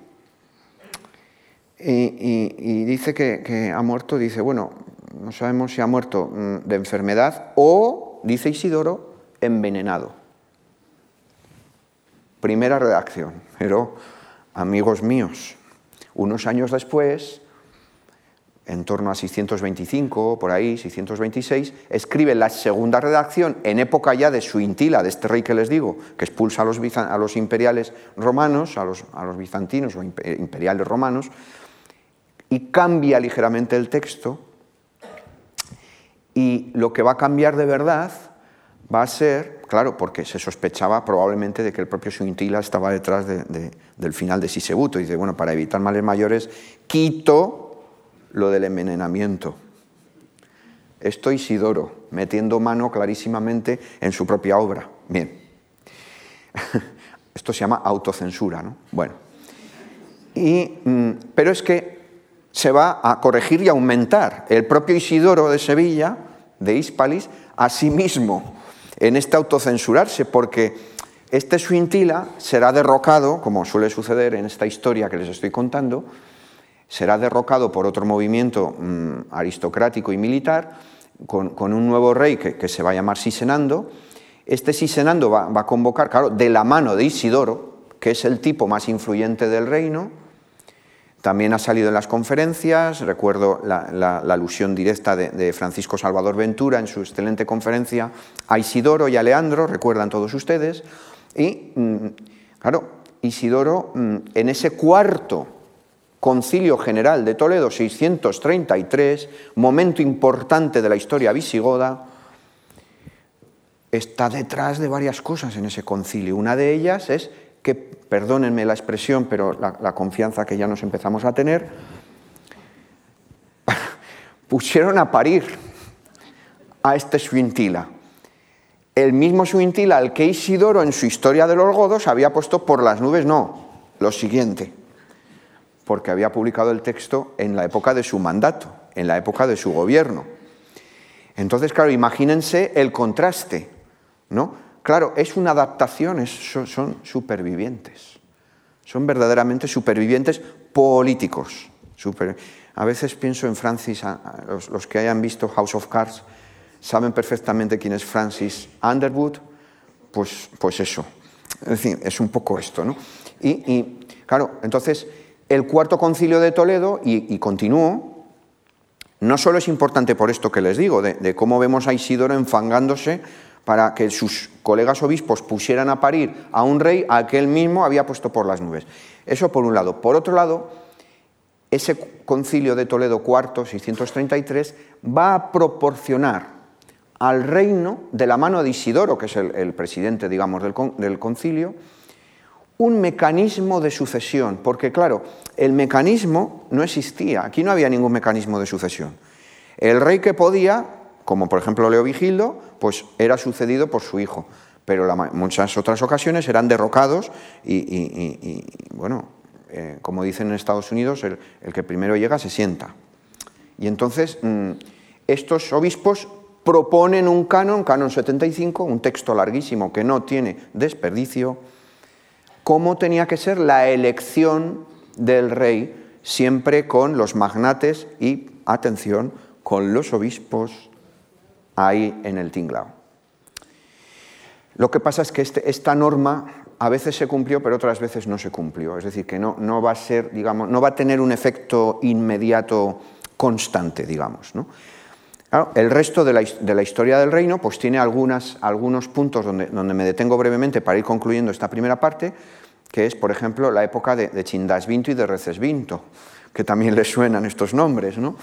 S2: y, dice que, ha muerto, dice, bueno, no sabemos si ha muerto mm, de enfermedad o, dice Isidoro, envenenado. Primera redacción, pero amigos míos. Unos años después, en torno a 625, por ahí, 626, escribe la segunda redacción, en época ya de su intila, de este rey que les digo, que expulsa a los, imperiales romanos, a los, a los bizantinos o imperiales romanos, y cambia ligeramente el texto, y lo que va a cambiar de verdad va a ser, claro, porque se sospechaba probablemente de que el propio Suintila estaba detrás del final de Sisebuto. Y dice, bueno, para evitar males mayores, quito lo del envenenamiento. Esto Isidoro, metiendo mano clarísimamente en su propia obra. Bien. Esto se llama autocensura, ¿no? Bueno. Y, mm, pero es que se va a corregir y aumentar. El propio Isidoro de Sevilla, de Hispalis, a sí mismo en este autocensurarse, porque este Suintila será derrocado, como suele suceder en esta historia que les estoy contando, será derrocado por otro movimiento mm, aristocrático y militar, con, un nuevo rey que, se va a llamar Sisenando. Este Sisenando va, a convocar, claro, de la mano de Isidoro, que es el tipo más influyente del reino, también ha salido en las conferencias, recuerdo la, alusión directa de, Francisco Salvador Ventura en su excelente conferencia a Isidoro y a Leandro, recuerdan todos ustedes, y mm, claro, Isidoro mm, en ese cuarto concilio general de Toledo 633, momento importante de la historia visigoda, está detrás de varias cosas en ese concilio. Una de ellas es que, perdónenme la expresión, pero la, confianza que ya nos empezamos a tener, pusieron a parir a este Suintila. El mismo Suintila al que Isidoro en su historia de los godos había puesto por las nubes, no, lo siguiente, porque había publicado el texto en la época de su mandato, en la época de su gobierno. Entonces, claro, imagínense el contraste, ¿no? Claro, es una adaptación, son, supervivientes. Son verdaderamente supervivientes políticos. a veces pienso en Francis, los, que hayan visto House of Cards saben perfectamente quién es Francis Underwood, pues, pues eso. Es decir, es un poco esto, ¿no? Y, claro, entonces, el cuarto concilio de Toledo, y, continúo, no solo es importante por esto que les digo, de, cómo vemos a Isidoro enfangándose para que sus colegas obispos pusieran a parir a un rey a que él mismo había puesto por las nubes. Eso por un lado. Por otro lado, ese concilio de Toledo IV, 633, va a proporcionar al reino, de la mano de Isidoro, que es el, presidente, digamos, del concilio, un mecanismo de sucesión, porque claro, el mecanismo no existía, aquí no había ningún mecanismo de sucesión. El rey que podía como por ejemplo Leo Vigildo, pues era sucedido por su hijo, pero en muchas otras ocasiones eran derrocados y, bueno, eh, como dicen en Estados Unidos, el, que primero llega se sienta. Y entonces mm, estos obispos proponen un canon, canon 75, un texto larguísimo que no tiene desperdicio, cómo tenía que ser la elección del rey, siempre con los magnates y, atención, con los obispos ahí en el tinglao. Lo que pasa es que este, esta norma a veces se cumplió, pero otras veces no se cumplió. Es decir, que no, no, va, a ser, digamos, no va a tener un efecto inmediato constante, digamos. El resto de la, historia del reino pues, tiene algunos puntos donde, donde, me detengo brevemente para ir concluyendo esta primera parte, que es, por ejemplo, la época de, de Chindasvinto y de Recesvinto, que también les suenan estos nombres. ¿no?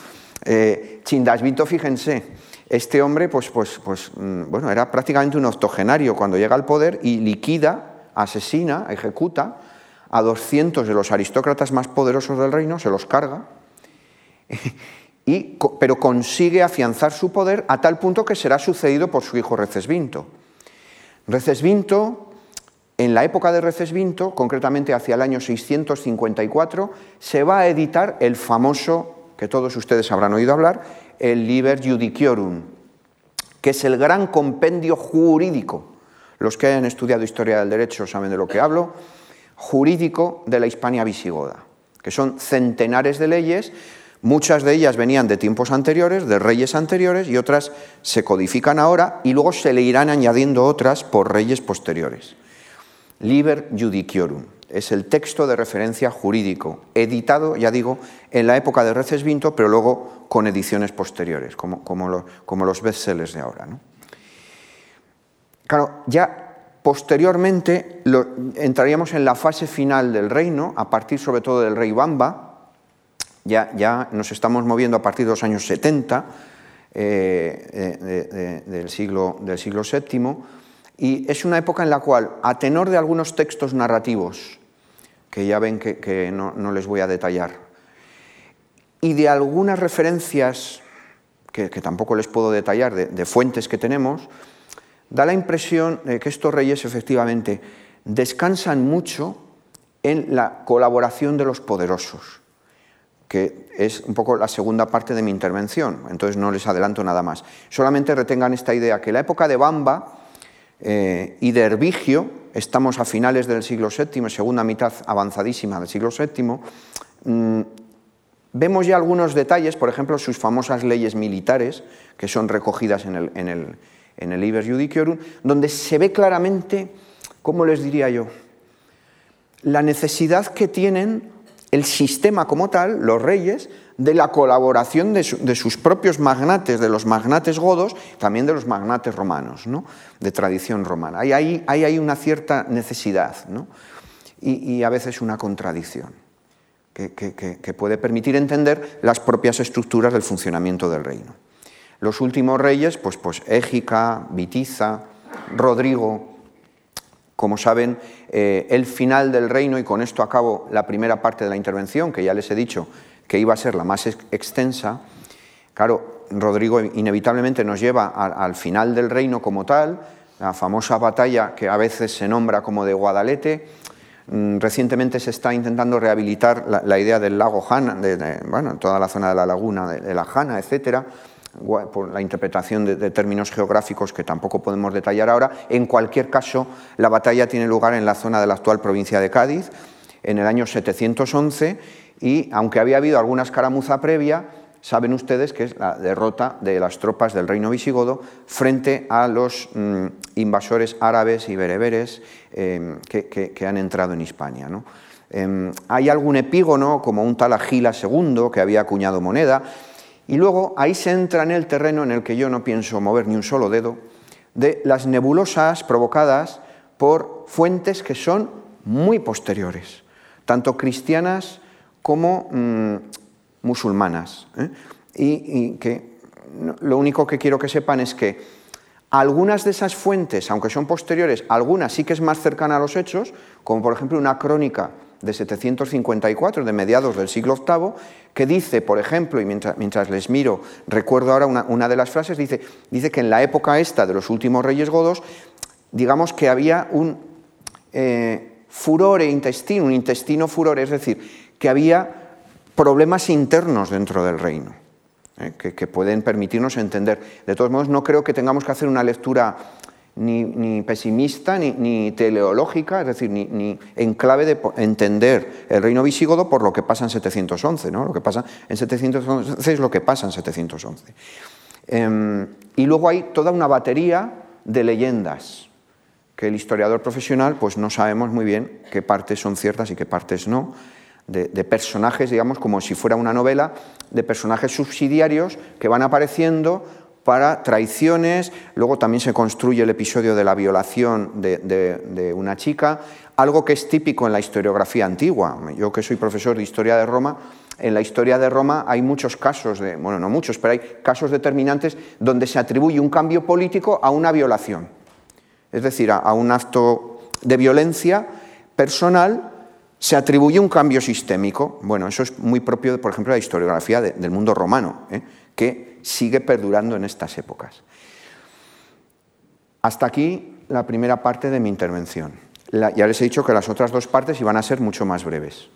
S2: Eh, Chindasvinto, fíjense, este hombre, pues, pues, pues, mm, bueno, era prácticamente un octogenario cuando llega al poder y liquida, asesina, ejecuta a 200 de los aristócratas más poderosos del reino, se los carga, pero consigue afianzar su poder a tal punto que será sucedido por su hijo Recesvinto. Recesvinto, en la época de Recesvinto, concretamente hacia el año 654, se va a editar el famoso, que todos ustedes habrán oído hablar, el Liber Judiciorum, que es el gran compendio jurídico. Los que hayan estudiado historia del derecho saben de lo que hablo, jurídico de la Hispania visigoda, que son centenares de leyes, muchas de ellas venían de tiempos anteriores, de reyes anteriores, y otras se codifican ahora y luego se le irán añadiendo otras por reyes posteriores. Liber Judiciorum es el texto de referencia jurídico, editado, ya digo, en la época de Recesvinto, pero luego con ediciones posteriores, como, como, como los bestsellers de ahora. Claro, ya posteriormente entraríamos en la fase final del reino, a partir sobre todo del rey Bamba, ya, nos estamos moviendo a partir de los años 70 eh, del, siglo, del siglo VII, y es una época en la cual, a tenor de algunos textos narrativos, que ya ven que, no, les voy a detallar, y de algunas referencias que, tampoco les puedo detallar, de, fuentes que tenemos, da la impresión de que estos reyes efectivamente descansan mucho en la colaboración de los poderosos, que es un poco la segunda parte de mi intervención, entonces no les adelanto nada más. Solamente retengan esta idea, que la época de Bamba eh, y de Herbigio, estamos a finales del siglo VII, segunda mitad avanzadísima del siglo VII, mm, vemos ya algunos detalles, por ejemplo, sus famosas leyes militares, que son recogidas en el, en el, Judiciorum, donde se ve claramente, ¿cómo les diría yo?, la necesidad que tienen el sistema como tal, los reyes, de la colaboración de, sus propios magnates, de los magnates godos, también de los magnates romanos, ¿no? de tradición romana. Hay ahí, hay, una cierta necesidad y, a veces una contradicción que, que, puede permitir entender las propias estructuras del funcionamiento del reino. Los últimos reyes, pues, pues Égica, Vitiza, Rodrigo, como saben, eh, el final del reino, y con esto acabo la primera parte de la intervención, que ya les he dicho que iba a ser la más extensa, claro, Rodrigo inevitablemente nos lleva al, final del reino como tal, la famosa batalla que a veces se nombra como de Guadalete. Mm, recientemente se está intentando rehabilitar la, idea del lago de, bueno, toda la zona de la laguna de, la Jana, etcétera por la interpretación de, términos geográficos que tampoco podemos detallar ahora. En cualquier caso, la batalla tiene lugar en la zona de la actual provincia de Cádiz en el año 711 y, aunque había habido alguna escaramuza previa, saben ustedes que es la derrota de las tropas del reino visigodo frente a los mm, invasores árabes y bereberes em, que, han entrado en Hispania. Em, hay algún epígono, como un tal Agila II, que había acuñado moneda, y luego ahí se entra en el terreno en el que yo no pienso mover ni un solo dedo, de las nebulosas provocadas por fuentes que son muy posteriores, tanto cristianas como mm, musulmanas. ¿eh? Y, que lo único que quiero que sepan es que algunas de esas fuentes, aunque son posteriores, algunas sí que es más cercana a los hechos, como por ejemplo una crónica de 754, de mediados del siglo VIII, que dice, por ejemplo, y mientras, les miro, recuerdo ahora una, de las frases, dice, dice que en la época esta de los últimos reyes godos, digamos que había un eh, furore intestino, un intestino furor, es decir, que había problemas internos dentro del reino, eh, que pueden permitirnos entender. De todos modos, no creo que tengamos que hacer una lectura ni, pesimista ni, teleológica, es decir, ni, en clave de entender el reino visigodo por lo que pasa en 711. ¿no? Lo que pasa en 711 es lo que pasa en 711. Em, y luego hay toda una batería de leyendas que el historiador profesional pues no sabemos muy bien qué partes son ciertas y qué partes no, de, de personajes, digamos, como si fuera una novela, de personajes subsidiarios que van apareciendo para traiciones, luego también se construye el episodio de la violación de, una chica, algo que es típico en la historiografía antigua. Yo que soy profesor de historia de Roma, en la historia de Roma hay muchos casos, de, bueno, no muchos, pero hay casos determinantes donde se atribuye un cambio político a una violación, es decir, a, un acto de violencia personal se atribuye un cambio sistémico. Bueno, eso es muy propio, por ejemplo, de la historiografía del mundo romano, ¿eh? que sigue perdurando en estas épocas. Hasta aquí la primera parte de mi intervención. ya les he dicho que las otras dos partes iban a ser mucho más breves.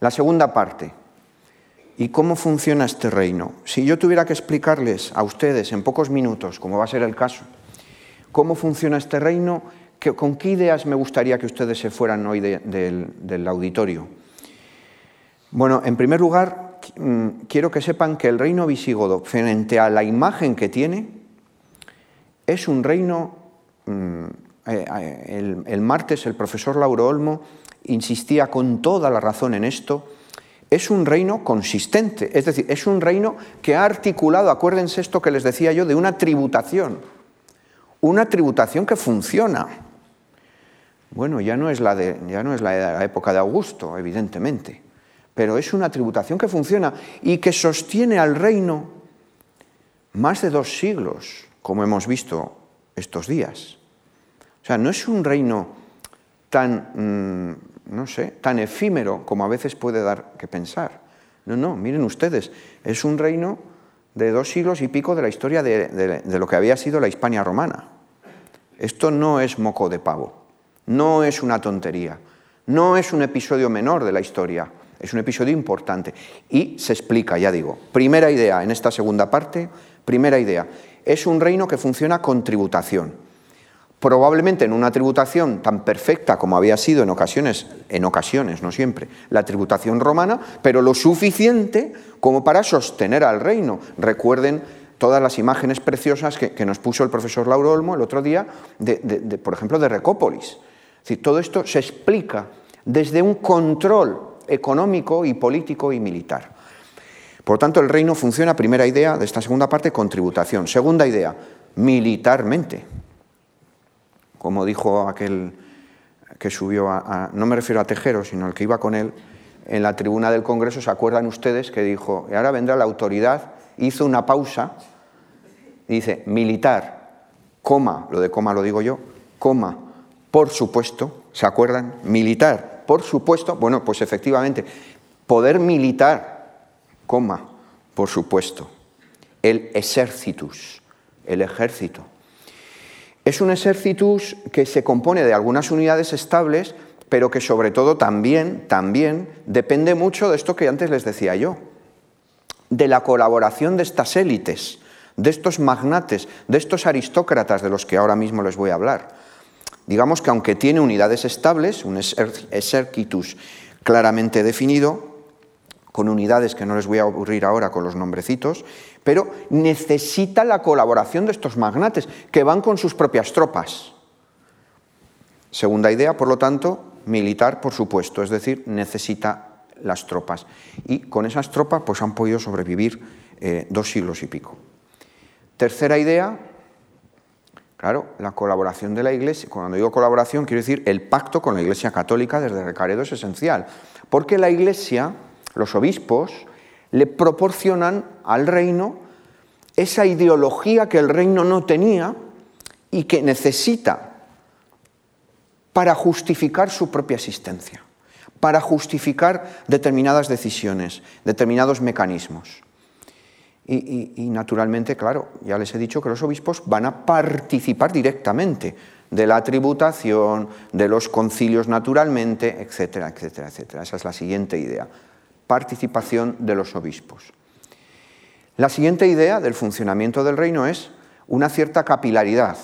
S2: La segunda parte, ¿y cómo funciona este reino? Si yo tuviera que explicarles a ustedes en pocos minutos, como va a ser el caso, cómo funciona este reino, ¿con qué ideas me gustaría que ustedes se fueran hoy del auditorio? Bueno, en primer lugar, quiero que sepan que el reino visigodo, frente a la imagen que tiene, es un reino, mm, eh, eh, el, martes el profesor Lauro Olmo insistía con toda la razón en esto, es un reino consistente, es decir, es un reino que ha articulado, acuérdense esto que les decía yo, de una tributación, una tributación que funciona. Bueno, ya no es la, de, ya no es la época de Augusto, evidentemente pero es una tributación que funciona y que sostiene al reino más de dos siglos, como hemos visto estos días. O sea, no es un reino tan, mm, no sé, tan efímero como a veces puede dar que pensar. No, no, miren ustedes, es un reino de dos siglos y pico de la historia de, de lo que había sido la Hispania romana. Esto no es moco de pavo, no es una tontería, no es un episodio menor de la historia es un episodio importante. Y se explica, ya digo, primera idea en esta segunda parte, primera idea, es un reino que funciona con tributación. probablemente en una tributación tan perfecta como había sido en ocasiones, en ocasiones, no siempre, la tributación romana, pero lo suficiente como para sostener al reino. Recuerden todas las imágenes preciosas que, nos puso el profesor Lauro Olmo el otro día, por ejemplo, de Recópolis. todo esto se explica desde un control económico y político y militar. Por tanto, el reino funciona, primera idea de esta segunda parte, con tributación. Segunda idea, militarmente. Como dijo aquel que subió a, no me refiero a Tejero, sino al que iba con él, en la tribuna del Congreso, ¿se acuerdan ustedes que dijo, y ahora vendrá la autoridad, hizo una pausa, dice, militar, coma, lo de coma lo digo yo, coma, por supuesto, ¿se acuerdan? Militar, por supuesto, bueno, pues efectivamente, poder militar, coma, por supuesto, el exércitus, el ejército. Es un exércitus que se compone de algunas unidades estables, pero que sobre todo también, también depende mucho de esto que antes les decía yo, de la colaboración de estas élites, de estos magnates, de estos aristócratas de los que ahora mismo les voy a hablar. Digamos que aunque tiene unidades estables, un exercitus claramente definido, con unidades que no les voy a aburrir ahora con los nombrecitos, pero necesita la colaboración de estos magnates que van con sus propias tropas. Segunda idea, por lo tanto, militar, por supuesto, es decir, necesita las tropas. Y con esas tropas pues, han podido sobrevivir eh, dos siglos y pico. Tercera idea, claro, la colaboración de la Iglesia. Cuando digo colaboración, quiero decir el pacto con la Iglesia Católica desde Recaredo es esencial, porque la Iglesia los obispos, le proporcionan al reino esa ideología que el reino no tenía y que necesita para justificar su propia existencia, para justificar determinadas decisiones, determinados mecanismos. Y, naturalmente, claro, ya les he dicho que los obispos van a participar directamente de la tributación, de los concilios naturalmente, etcétera, etcétera, etcétera. Esa es la siguiente idea participación de los obispos. La siguiente idea del funcionamiento del reino es una cierta capilaridad,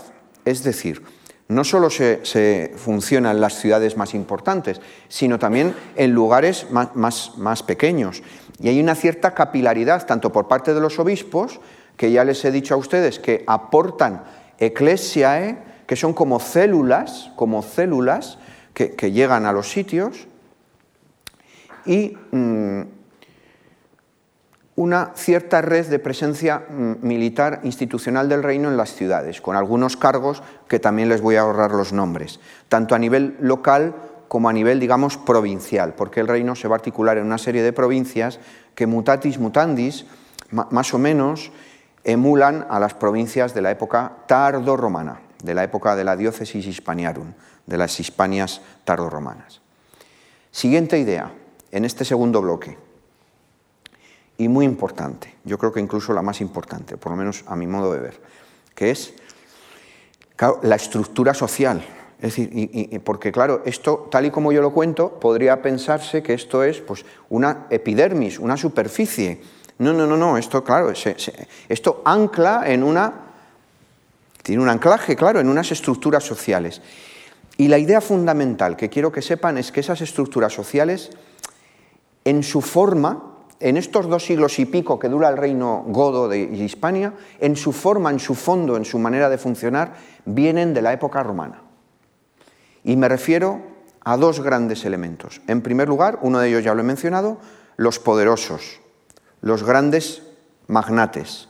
S2: es decir, no solo se, funciona en las ciudades más importantes, sino también en lugares más, más, pequeños. Y hay una cierta capilaridad, tanto por parte de los obispos, que ya les he dicho a ustedes, que aportan ecclesiae, que son como células, como células que llegan a los sitios, y mm, una cierta red de presencia mm, militar institucional del reino en las ciudades, con algunos cargos que también les voy a ahorrar los nombres, tanto a nivel local como a nivel, digamos, provincial, porque el reino se va a articular en una serie de provincias que mutatis mutandis, más o menos, emulan a las provincias de la época tardo-romana, de la época de la diócesis hispaniarum, de las Hispanias tardo-romanas. Siguiente idea, en este segundo bloque. Y muy importante, yo creo que incluso la más importante, por lo menos a mi modo de ver, que es la estructura social. Es decir, porque claro, esto, tal y como yo lo cuento, podría pensarse que esto es pues, una epidermis, una superficie. No, no, no, no, esto, claro, esto ancla en una. Tiene un anclaje, claro, en unas estructuras sociales. Y la idea fundamental que quiero que sepan es que esas estructuras sociales en su forma, en estos dos siglos y pico que dura el reino godo de Hispania, en su forma, en su fondo, en su manera de funcionar, vienen de la época romana. Y me refiero a dos grandes elementos. En primer lugar, uno de ellos ya lo he mencionado, los poderosos, los grandes magnates,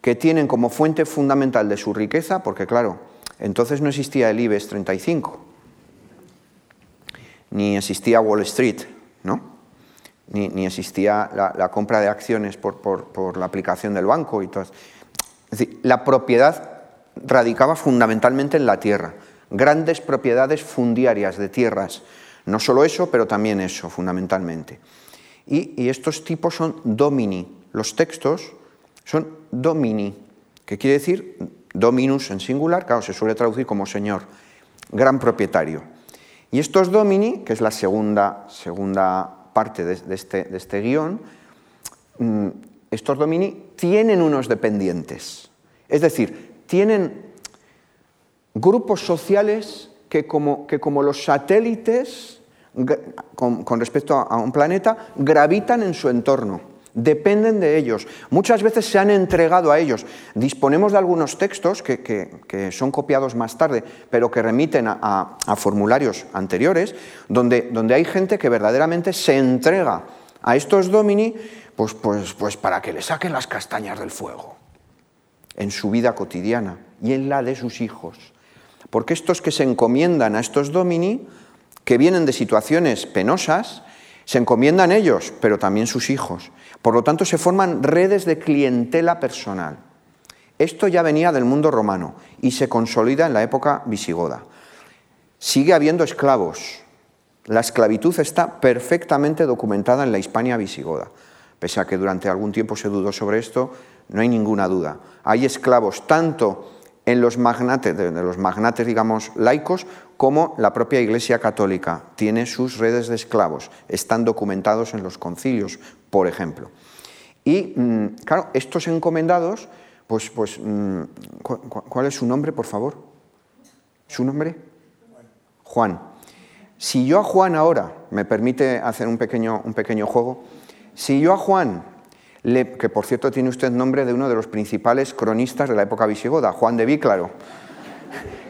S2: que tienen como fuente fundamental de su riqueza, porque claro, entonces no existía el IBEX 35, ni existía Wall Street. Ni, existía la, compra de acciones por, la aplicación del banco y la propiedad radicaba fundamentalmente en la tierra, grandes propiedades fundiarias de tierras. No solo eso, pero también eso, fundamentalmente. Y, estos tipos son domini. Los textos son domini, que quiere decir dominus en singular, claro, se suele traducir como señor, gran propietario. Y estos domini, que es la segunda, segunda parte de, este, este, guion, mm, estos domini tienen unos dependientes. Es decir, tienen grupos sociales que como, los satélites con respecto a un planeta gravitan en su entorno dependen de ellos. Muchas veces se han entregado a ellos. Disponemos de algunos textos que, son copiados más tarde, pero que remiten a, formularios anteriores, donde, donde, hay gente que verdaderamente se entrega a estos domini pues, pues, pues para que le saquen las castañas del fuego en su vida cotidiana y en la de sus hijos. Porque estos que se encomiendan a estos domini, que vienen de situaciones penosas, se encomiendan ellos, pero también sus hijos. Por lo tanto, se forman redes de clientela personal. Esto ya venía del mundo romano y se consolida en la época visigoda. Sigue habiendo esclavos. La esclavitud está perfectamente documentada en la Hispania visigoda. Pese a que durante algún tiempo se dudó sobre esto, no hay ninguna duda. Hay esclavos tanto en los magnates, de los magnates, digamos, laicos, como la propia Iglesia Católica tiene sus redes de esclavos. Están documentados en los concilios, por ejemplo. Y, mm, claro, estos encomendados, pues, pues mm, ¿cuál es su nombre, por favor? ¿Su nombre? Juan. Si yo a Juan ahora, me permite hacer un pequeño, un pequeño juego, si yo a Juan, le, que por cierto tiene usted nombre de uno de los principales cronistas de la época visigoda, Juan de Víclaro,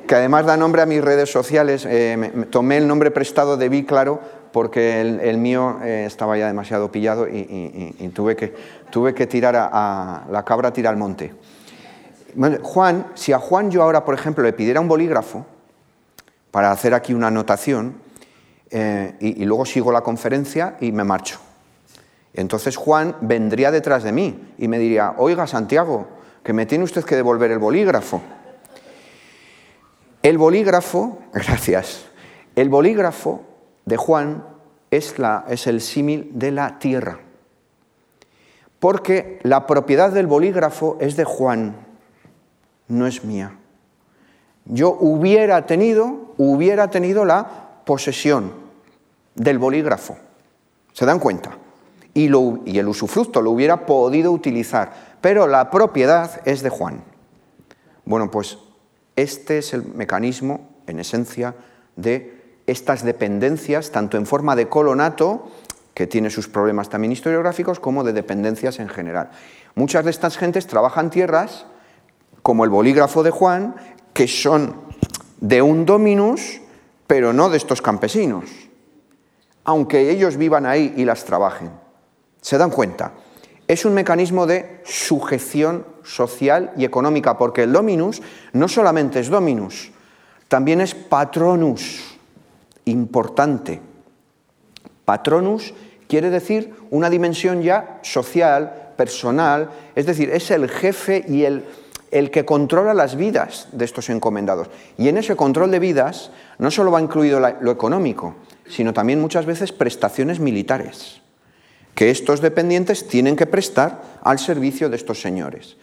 S2: que además da nombre a mis redes sociales, eh, tomé el nombre prestado de Víclaro porque el, mío eh, estaba ya demasiado pillado y, tuve, que, tuve, que, tirar a, la cabra tira al monte. Juan, si a Juan yo ahora, por ejemplo, le pidiera un bolígrafo para hacer aquí una anotación eh, y, luego sigo la conferencia y me marcho. Entonces Juan vendría detrás de mí y me diría, oiga Santiago, que me tiene usted que devolver el bolígrafo. El bolígrafo, gracias, el bolígrafo de Juan es, la, es el símil de la tierra, porque la propiedad del bolígrafo es de Juan, no es mía. Yo hubiera tenido, hubiera tenido la posesión del bolígrafo. ¿Se dan cuenta? Y, el usufructo lo hubiera podido utilizar, pero la propiedad es de Juan. Bueno, pues este es el mecanismo, en esencia, de estas dependencias, tanto en forma de colonato, que tiene sus problemas también historiográficos, como de dependencias en general. Muchas de estas gentes trabajan tierras, como el bolígrafo de Juan, que son de un dominus, pero no de estos campesinos, aunque ellos vivan ahí y las trabajen. ¿Se dan cuenta? Es un mecanismo de sujeción social y económica, porque el dominus no solamente es dominus, también es patronus importante. Patronus quiere decir una dimensión ya social, personal, es decir, es el jefe y el, el que controla las vidas de estos encomendados. Y en ese control de vidas no solo va incluido lo económico, sino también muchas veces prestaciones militares, que estos dependientes tienen que prestar al servicio de estos señores.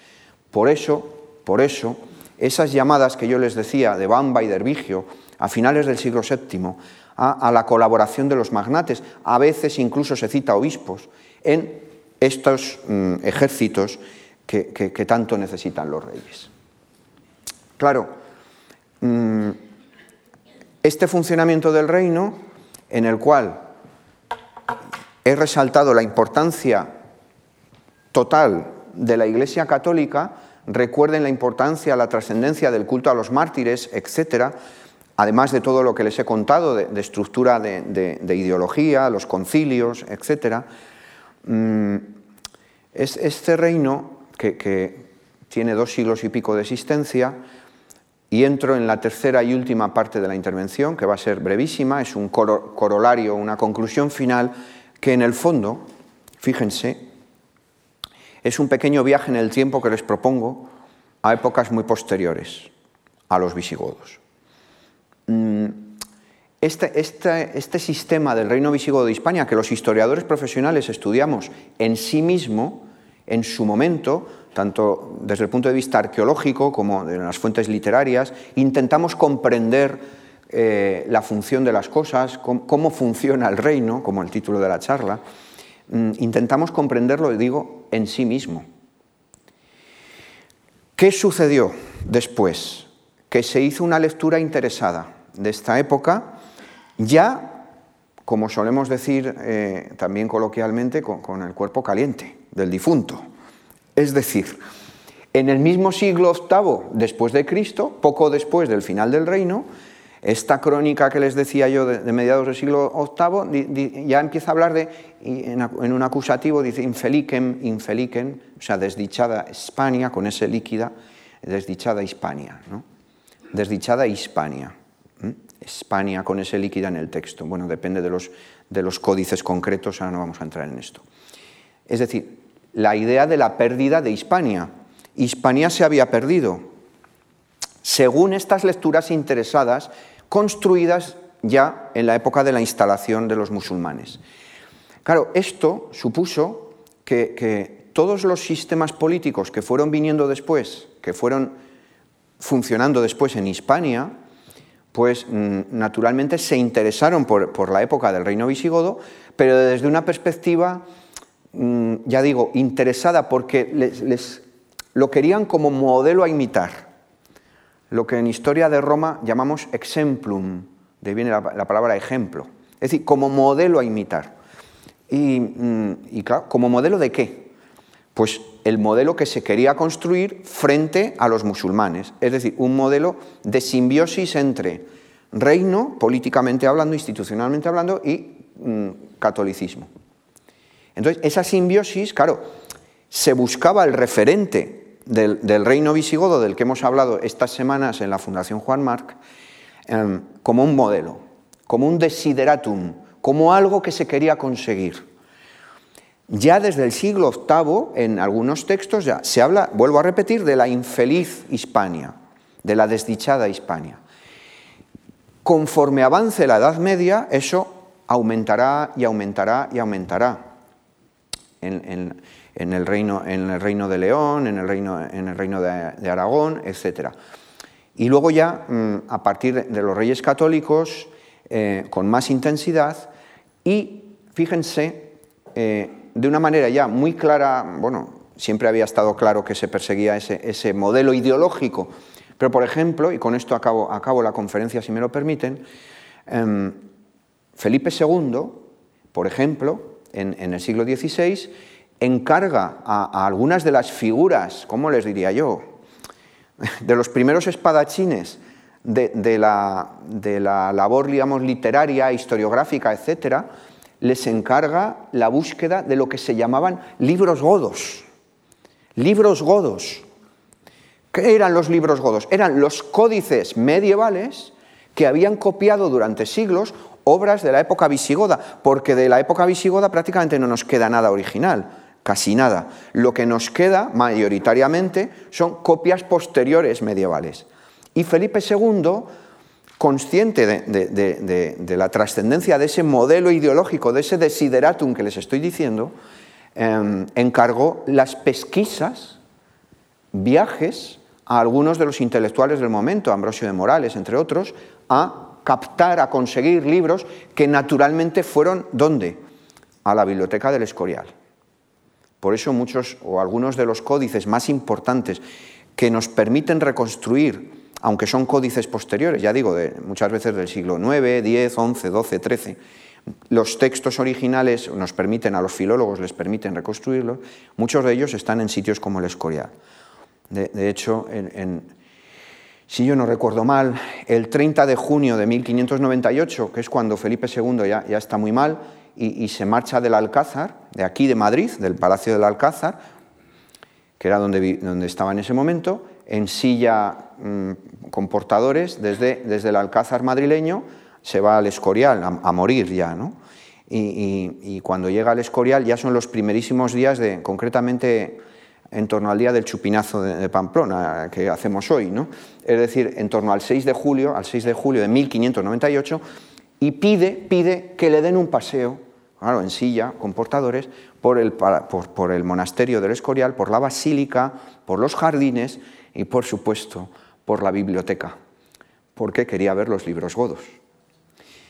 S2: Por eso, por eso, esas llamadas que yo les decía de Bamba y de Hervigio, a finales del siglo VII a, la colaboración de los magnates. A veces incluso se cita obispos en estos mm, ejércitos que, tanto necesitan los reyes. Claro, mm, este funcionamiento del reino, en el cual he resaltado la importancia total de la Iglesia Católica, recuerden la importancia, la trascendencia del culto a los mártires, etcétera, además de todo lo que les he contado de, estructura de, ideología, los concilios, etc., mm, es este reino que, tiene dos siglos y pico de existencia, y entro en la tercera y última parte de la intervención, que va a ser brevísima, es un corolario, una conclusión final, que en el fondo, fíjense, es un pequeño viaje en el tiempo que les propongo a épocas muy posteriores a los visigodos. Mm, este, este, este, sistema del reino visigodo de Hispania, que los historiadores profesionales estudiamos en sí mismo, en su momento, tanto desde el punto de vista arqueológico como en las fuentes literarias, intentamos comprender eh, la función de las cosas, cómo, funciona el reino, como el título de la charla, mm, intentamos comprenderlo, digo, en sí mismo. ¿Qué sucedió después? que se hizo una lectura interesada de esta época, ya, como solemos decir eh, también coloquialmente, con, el cuerpo caliente del difunto. Es decir, en el mismo siglo VIII después de Cristo, poco después del final del reino, esta crónica que les decía yo de, mediados del siglo VIII ya empieza a hablar de, en, un acusativo, dice infelicem, infelicem, o sea, desdichada España, con ese líquida, desdichada Hispania, ¿no? Desdichada Hispania. España con ese líquida en el texto. Bueno, depende de los, de los códices concretos, ahora no vamos a entrar en esto. Es decir, la idea de la pérdida de Hispania. Hispania se había perdido. Según estas lecturas interesadas, construidas ya en la época de la instalación de los musulmanes. Claro, esto supuso que, todos los sistemas políticos que fueron viniendo después, que fueron funcionando después en Hispania, pues mm, naturalmente se interesaron por, la época del reino visigodo, pero desde una perspectiva, mm, ya digo, interesada porque les, lo querían como modelo a imitar lo que en historia de Roma llamamos exemplum, de viene la, palabra ejemplo, es decir, como modelo a imitar. Y, mm, claro, ¿como modelo de qué? Pues el modelo que se quería construir frente a los musulmanes, es decir, un modelo de simbiosis entre reino, políticamente hablando, institucionalmente hablando, y mm, catolicismo. Entonces, esa simbiosis, claro, se buscaba el referente del, reino visigodo del que hemos hablado estas semanas en la Fundación Juan Marc, em, como un modelo, como un desideratum, como algo que se quería conseguir. Ya desde el siglo VIII, en algunos textos, ya se habla, vuelvo a repetir, de la infeliz Hispania, de la desdichada Hispania. Conforme avance la Edad Media, eso aumentará y aumentará y aumentará. en, en el reino, en el reino de León, en el reino, en el reino de, Aragón, etc. Y luego ya, mm, a partir de los reyes católicos, eh, con más intensidad, y fíjense, eh, de una manera ya muy clara, bueno, siempre había estado claro que se perseguía ese, modelo ideológico, pero por ejemplo, y con esto acabo, acabo la conferencia si me lo permiten, em, Felipe II, por ejemplo, en, en el siglo XVI, encarga a, algunas de las figuras, ¿cómo les diría yo?, de los primeros espadachines de, la, labor, digamos, literaria, historiográfica, etc., les encarga la búsqueda de lo que se llamaban libros godos. Libros godos. ¿Qué eran los libros godos? Eran los códices medievales que habían copiado durante siglos obras de la época visigoda, porque de la época visigoda prácticamente no nos queda nada original casi nada. Lo que nos queda mayoritariamente son copias posteriores medievales. Y Felipe II, consciente de, la trascendencia de ese modelo ideológico, de ese desideratum que les estoy diciendo, em, encargó las pesquisas, viajes a algunos de los intelectuales del momento, Ambrosio de Morales, entre otros, a captar, a conseguir libros que naturalmente fueron, ¿dónde? A la biblioteca del Escorial. Por eso muchos o algunos de los códices más importantes que nos permiten reconstruir, aunque son códices posteriores, ya digo, de, muchas veces del siglo IX, X, XI, XII, XIII, los textos originales nos permiten, a los filólogos les permiten reconstruirlos, muchos de ellos están en sitios como el Escorial. De, hecho, si yo no recuerdo mal, el 30 de junio de 1598, que es cuando Felipe II ya está muy mal, y, se marcha del Alcázar, de aquí de Madrid, del Palacio del Alcázar, que era donde, donde estaba en ese momento, en silla mm, con portadores, desde, desde el Alcázar madrileño se va al Escorial a, morir ya, ¿no? Y, cuando llega al Escorial ya son los primerísimos días de, concretamente en torno al día del chupinazo de, de, Pamplona que hacemos hoy, ¿no? Es decir, en torno al 6 de julio, al 6 de julio de 1598, y pide, pide que le den un paseo claro, en silla, con portadores, por el, por, el monasterio del Escorial, por la basílica, por los jardines y, por supuesto, por la biblioteca, porque quería ver los libros godos.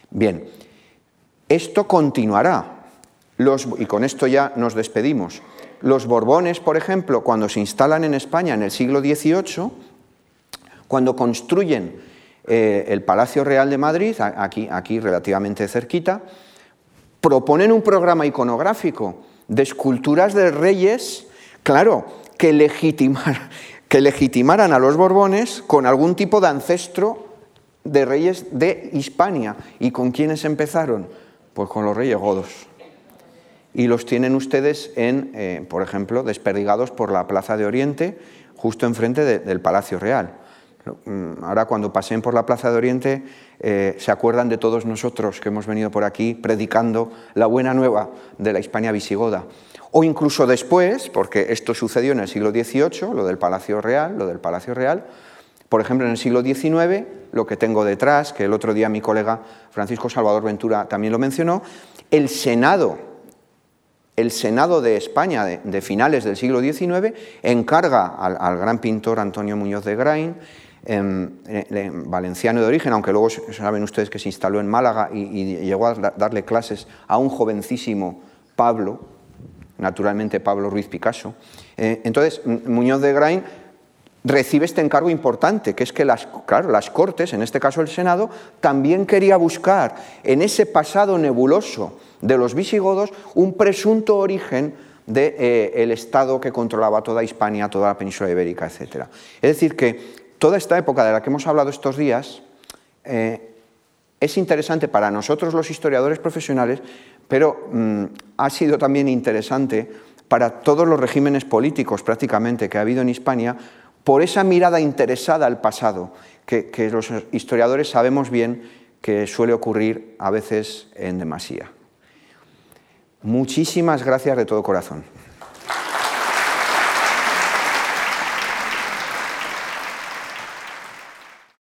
S2: Bien, esto continuará, los, y con esto ya nos despedimos. Los Borbones, por ejemplo, cuando se instalan en España en el siglo XVIII, Cuando construyen eh, el Palacio Real de Madrid, aquí, aquí relativamente cerquita, proponen un programa iconográfico de esculturas de reyes, claro, que, legitimar, que legitimaran a los Borbones con algún tipo de ancestro de reyes de Hispania. ¿Y con quiénes empezaron? Pues con los reyes godos. Y los tienen ustedes en, eh, por ejemplo, desperdigados por la Plaza de Oriente, justo enfrente del Palacio Real. Mm, ahora cuando pasen por la Plaza de Oriente eh, se acuerdan de todos nosotros que hemos venido por aquí predicando la buena nueva de la Hispania visigoda. O incluso después, porque esto sucedió en el siglo XVIII, lo del Palacio Real, lo del Palacio Real, por ejemplo, en el siglo XIX, lo que tengo detrás, que el otro día mi colega Francisco Salvador Ventura también lo mencionó, el Senado, el Senado de España de, finales del siglo XIX encarga al, gran pintor Antonio Muñoz de Grain, valenciano de origen, aunque luego saben ustedes que se instaló en Málaga y, llegó a darle clases a un jovencísimo Pablo, naturalmente Pablo Ruiz Picasso. Eh, entonces, Muñoz de Grain recibe este encargo importante, que es que las, claro, las Cortes, en este caso el Senado, también quería buscar en ese pasado nebuloso de los visigodos un presunto origen del de, eh, Estado que controlaba toda Hispania, toda la península ibérica, etc. Es decir, que toda esta época de la que hemos hablado estos días eh, es interesante para nosotros los historiadores profesionales, pero mm, ha sido también interesante para todos los regímenes políticos prácticamente que ha habido en Hispania, por esa mirada interesada al pasado, que, los historiadores sabemos bien que suele ocurrir a veces en demasía. Muchísimas gracias de todo corazón.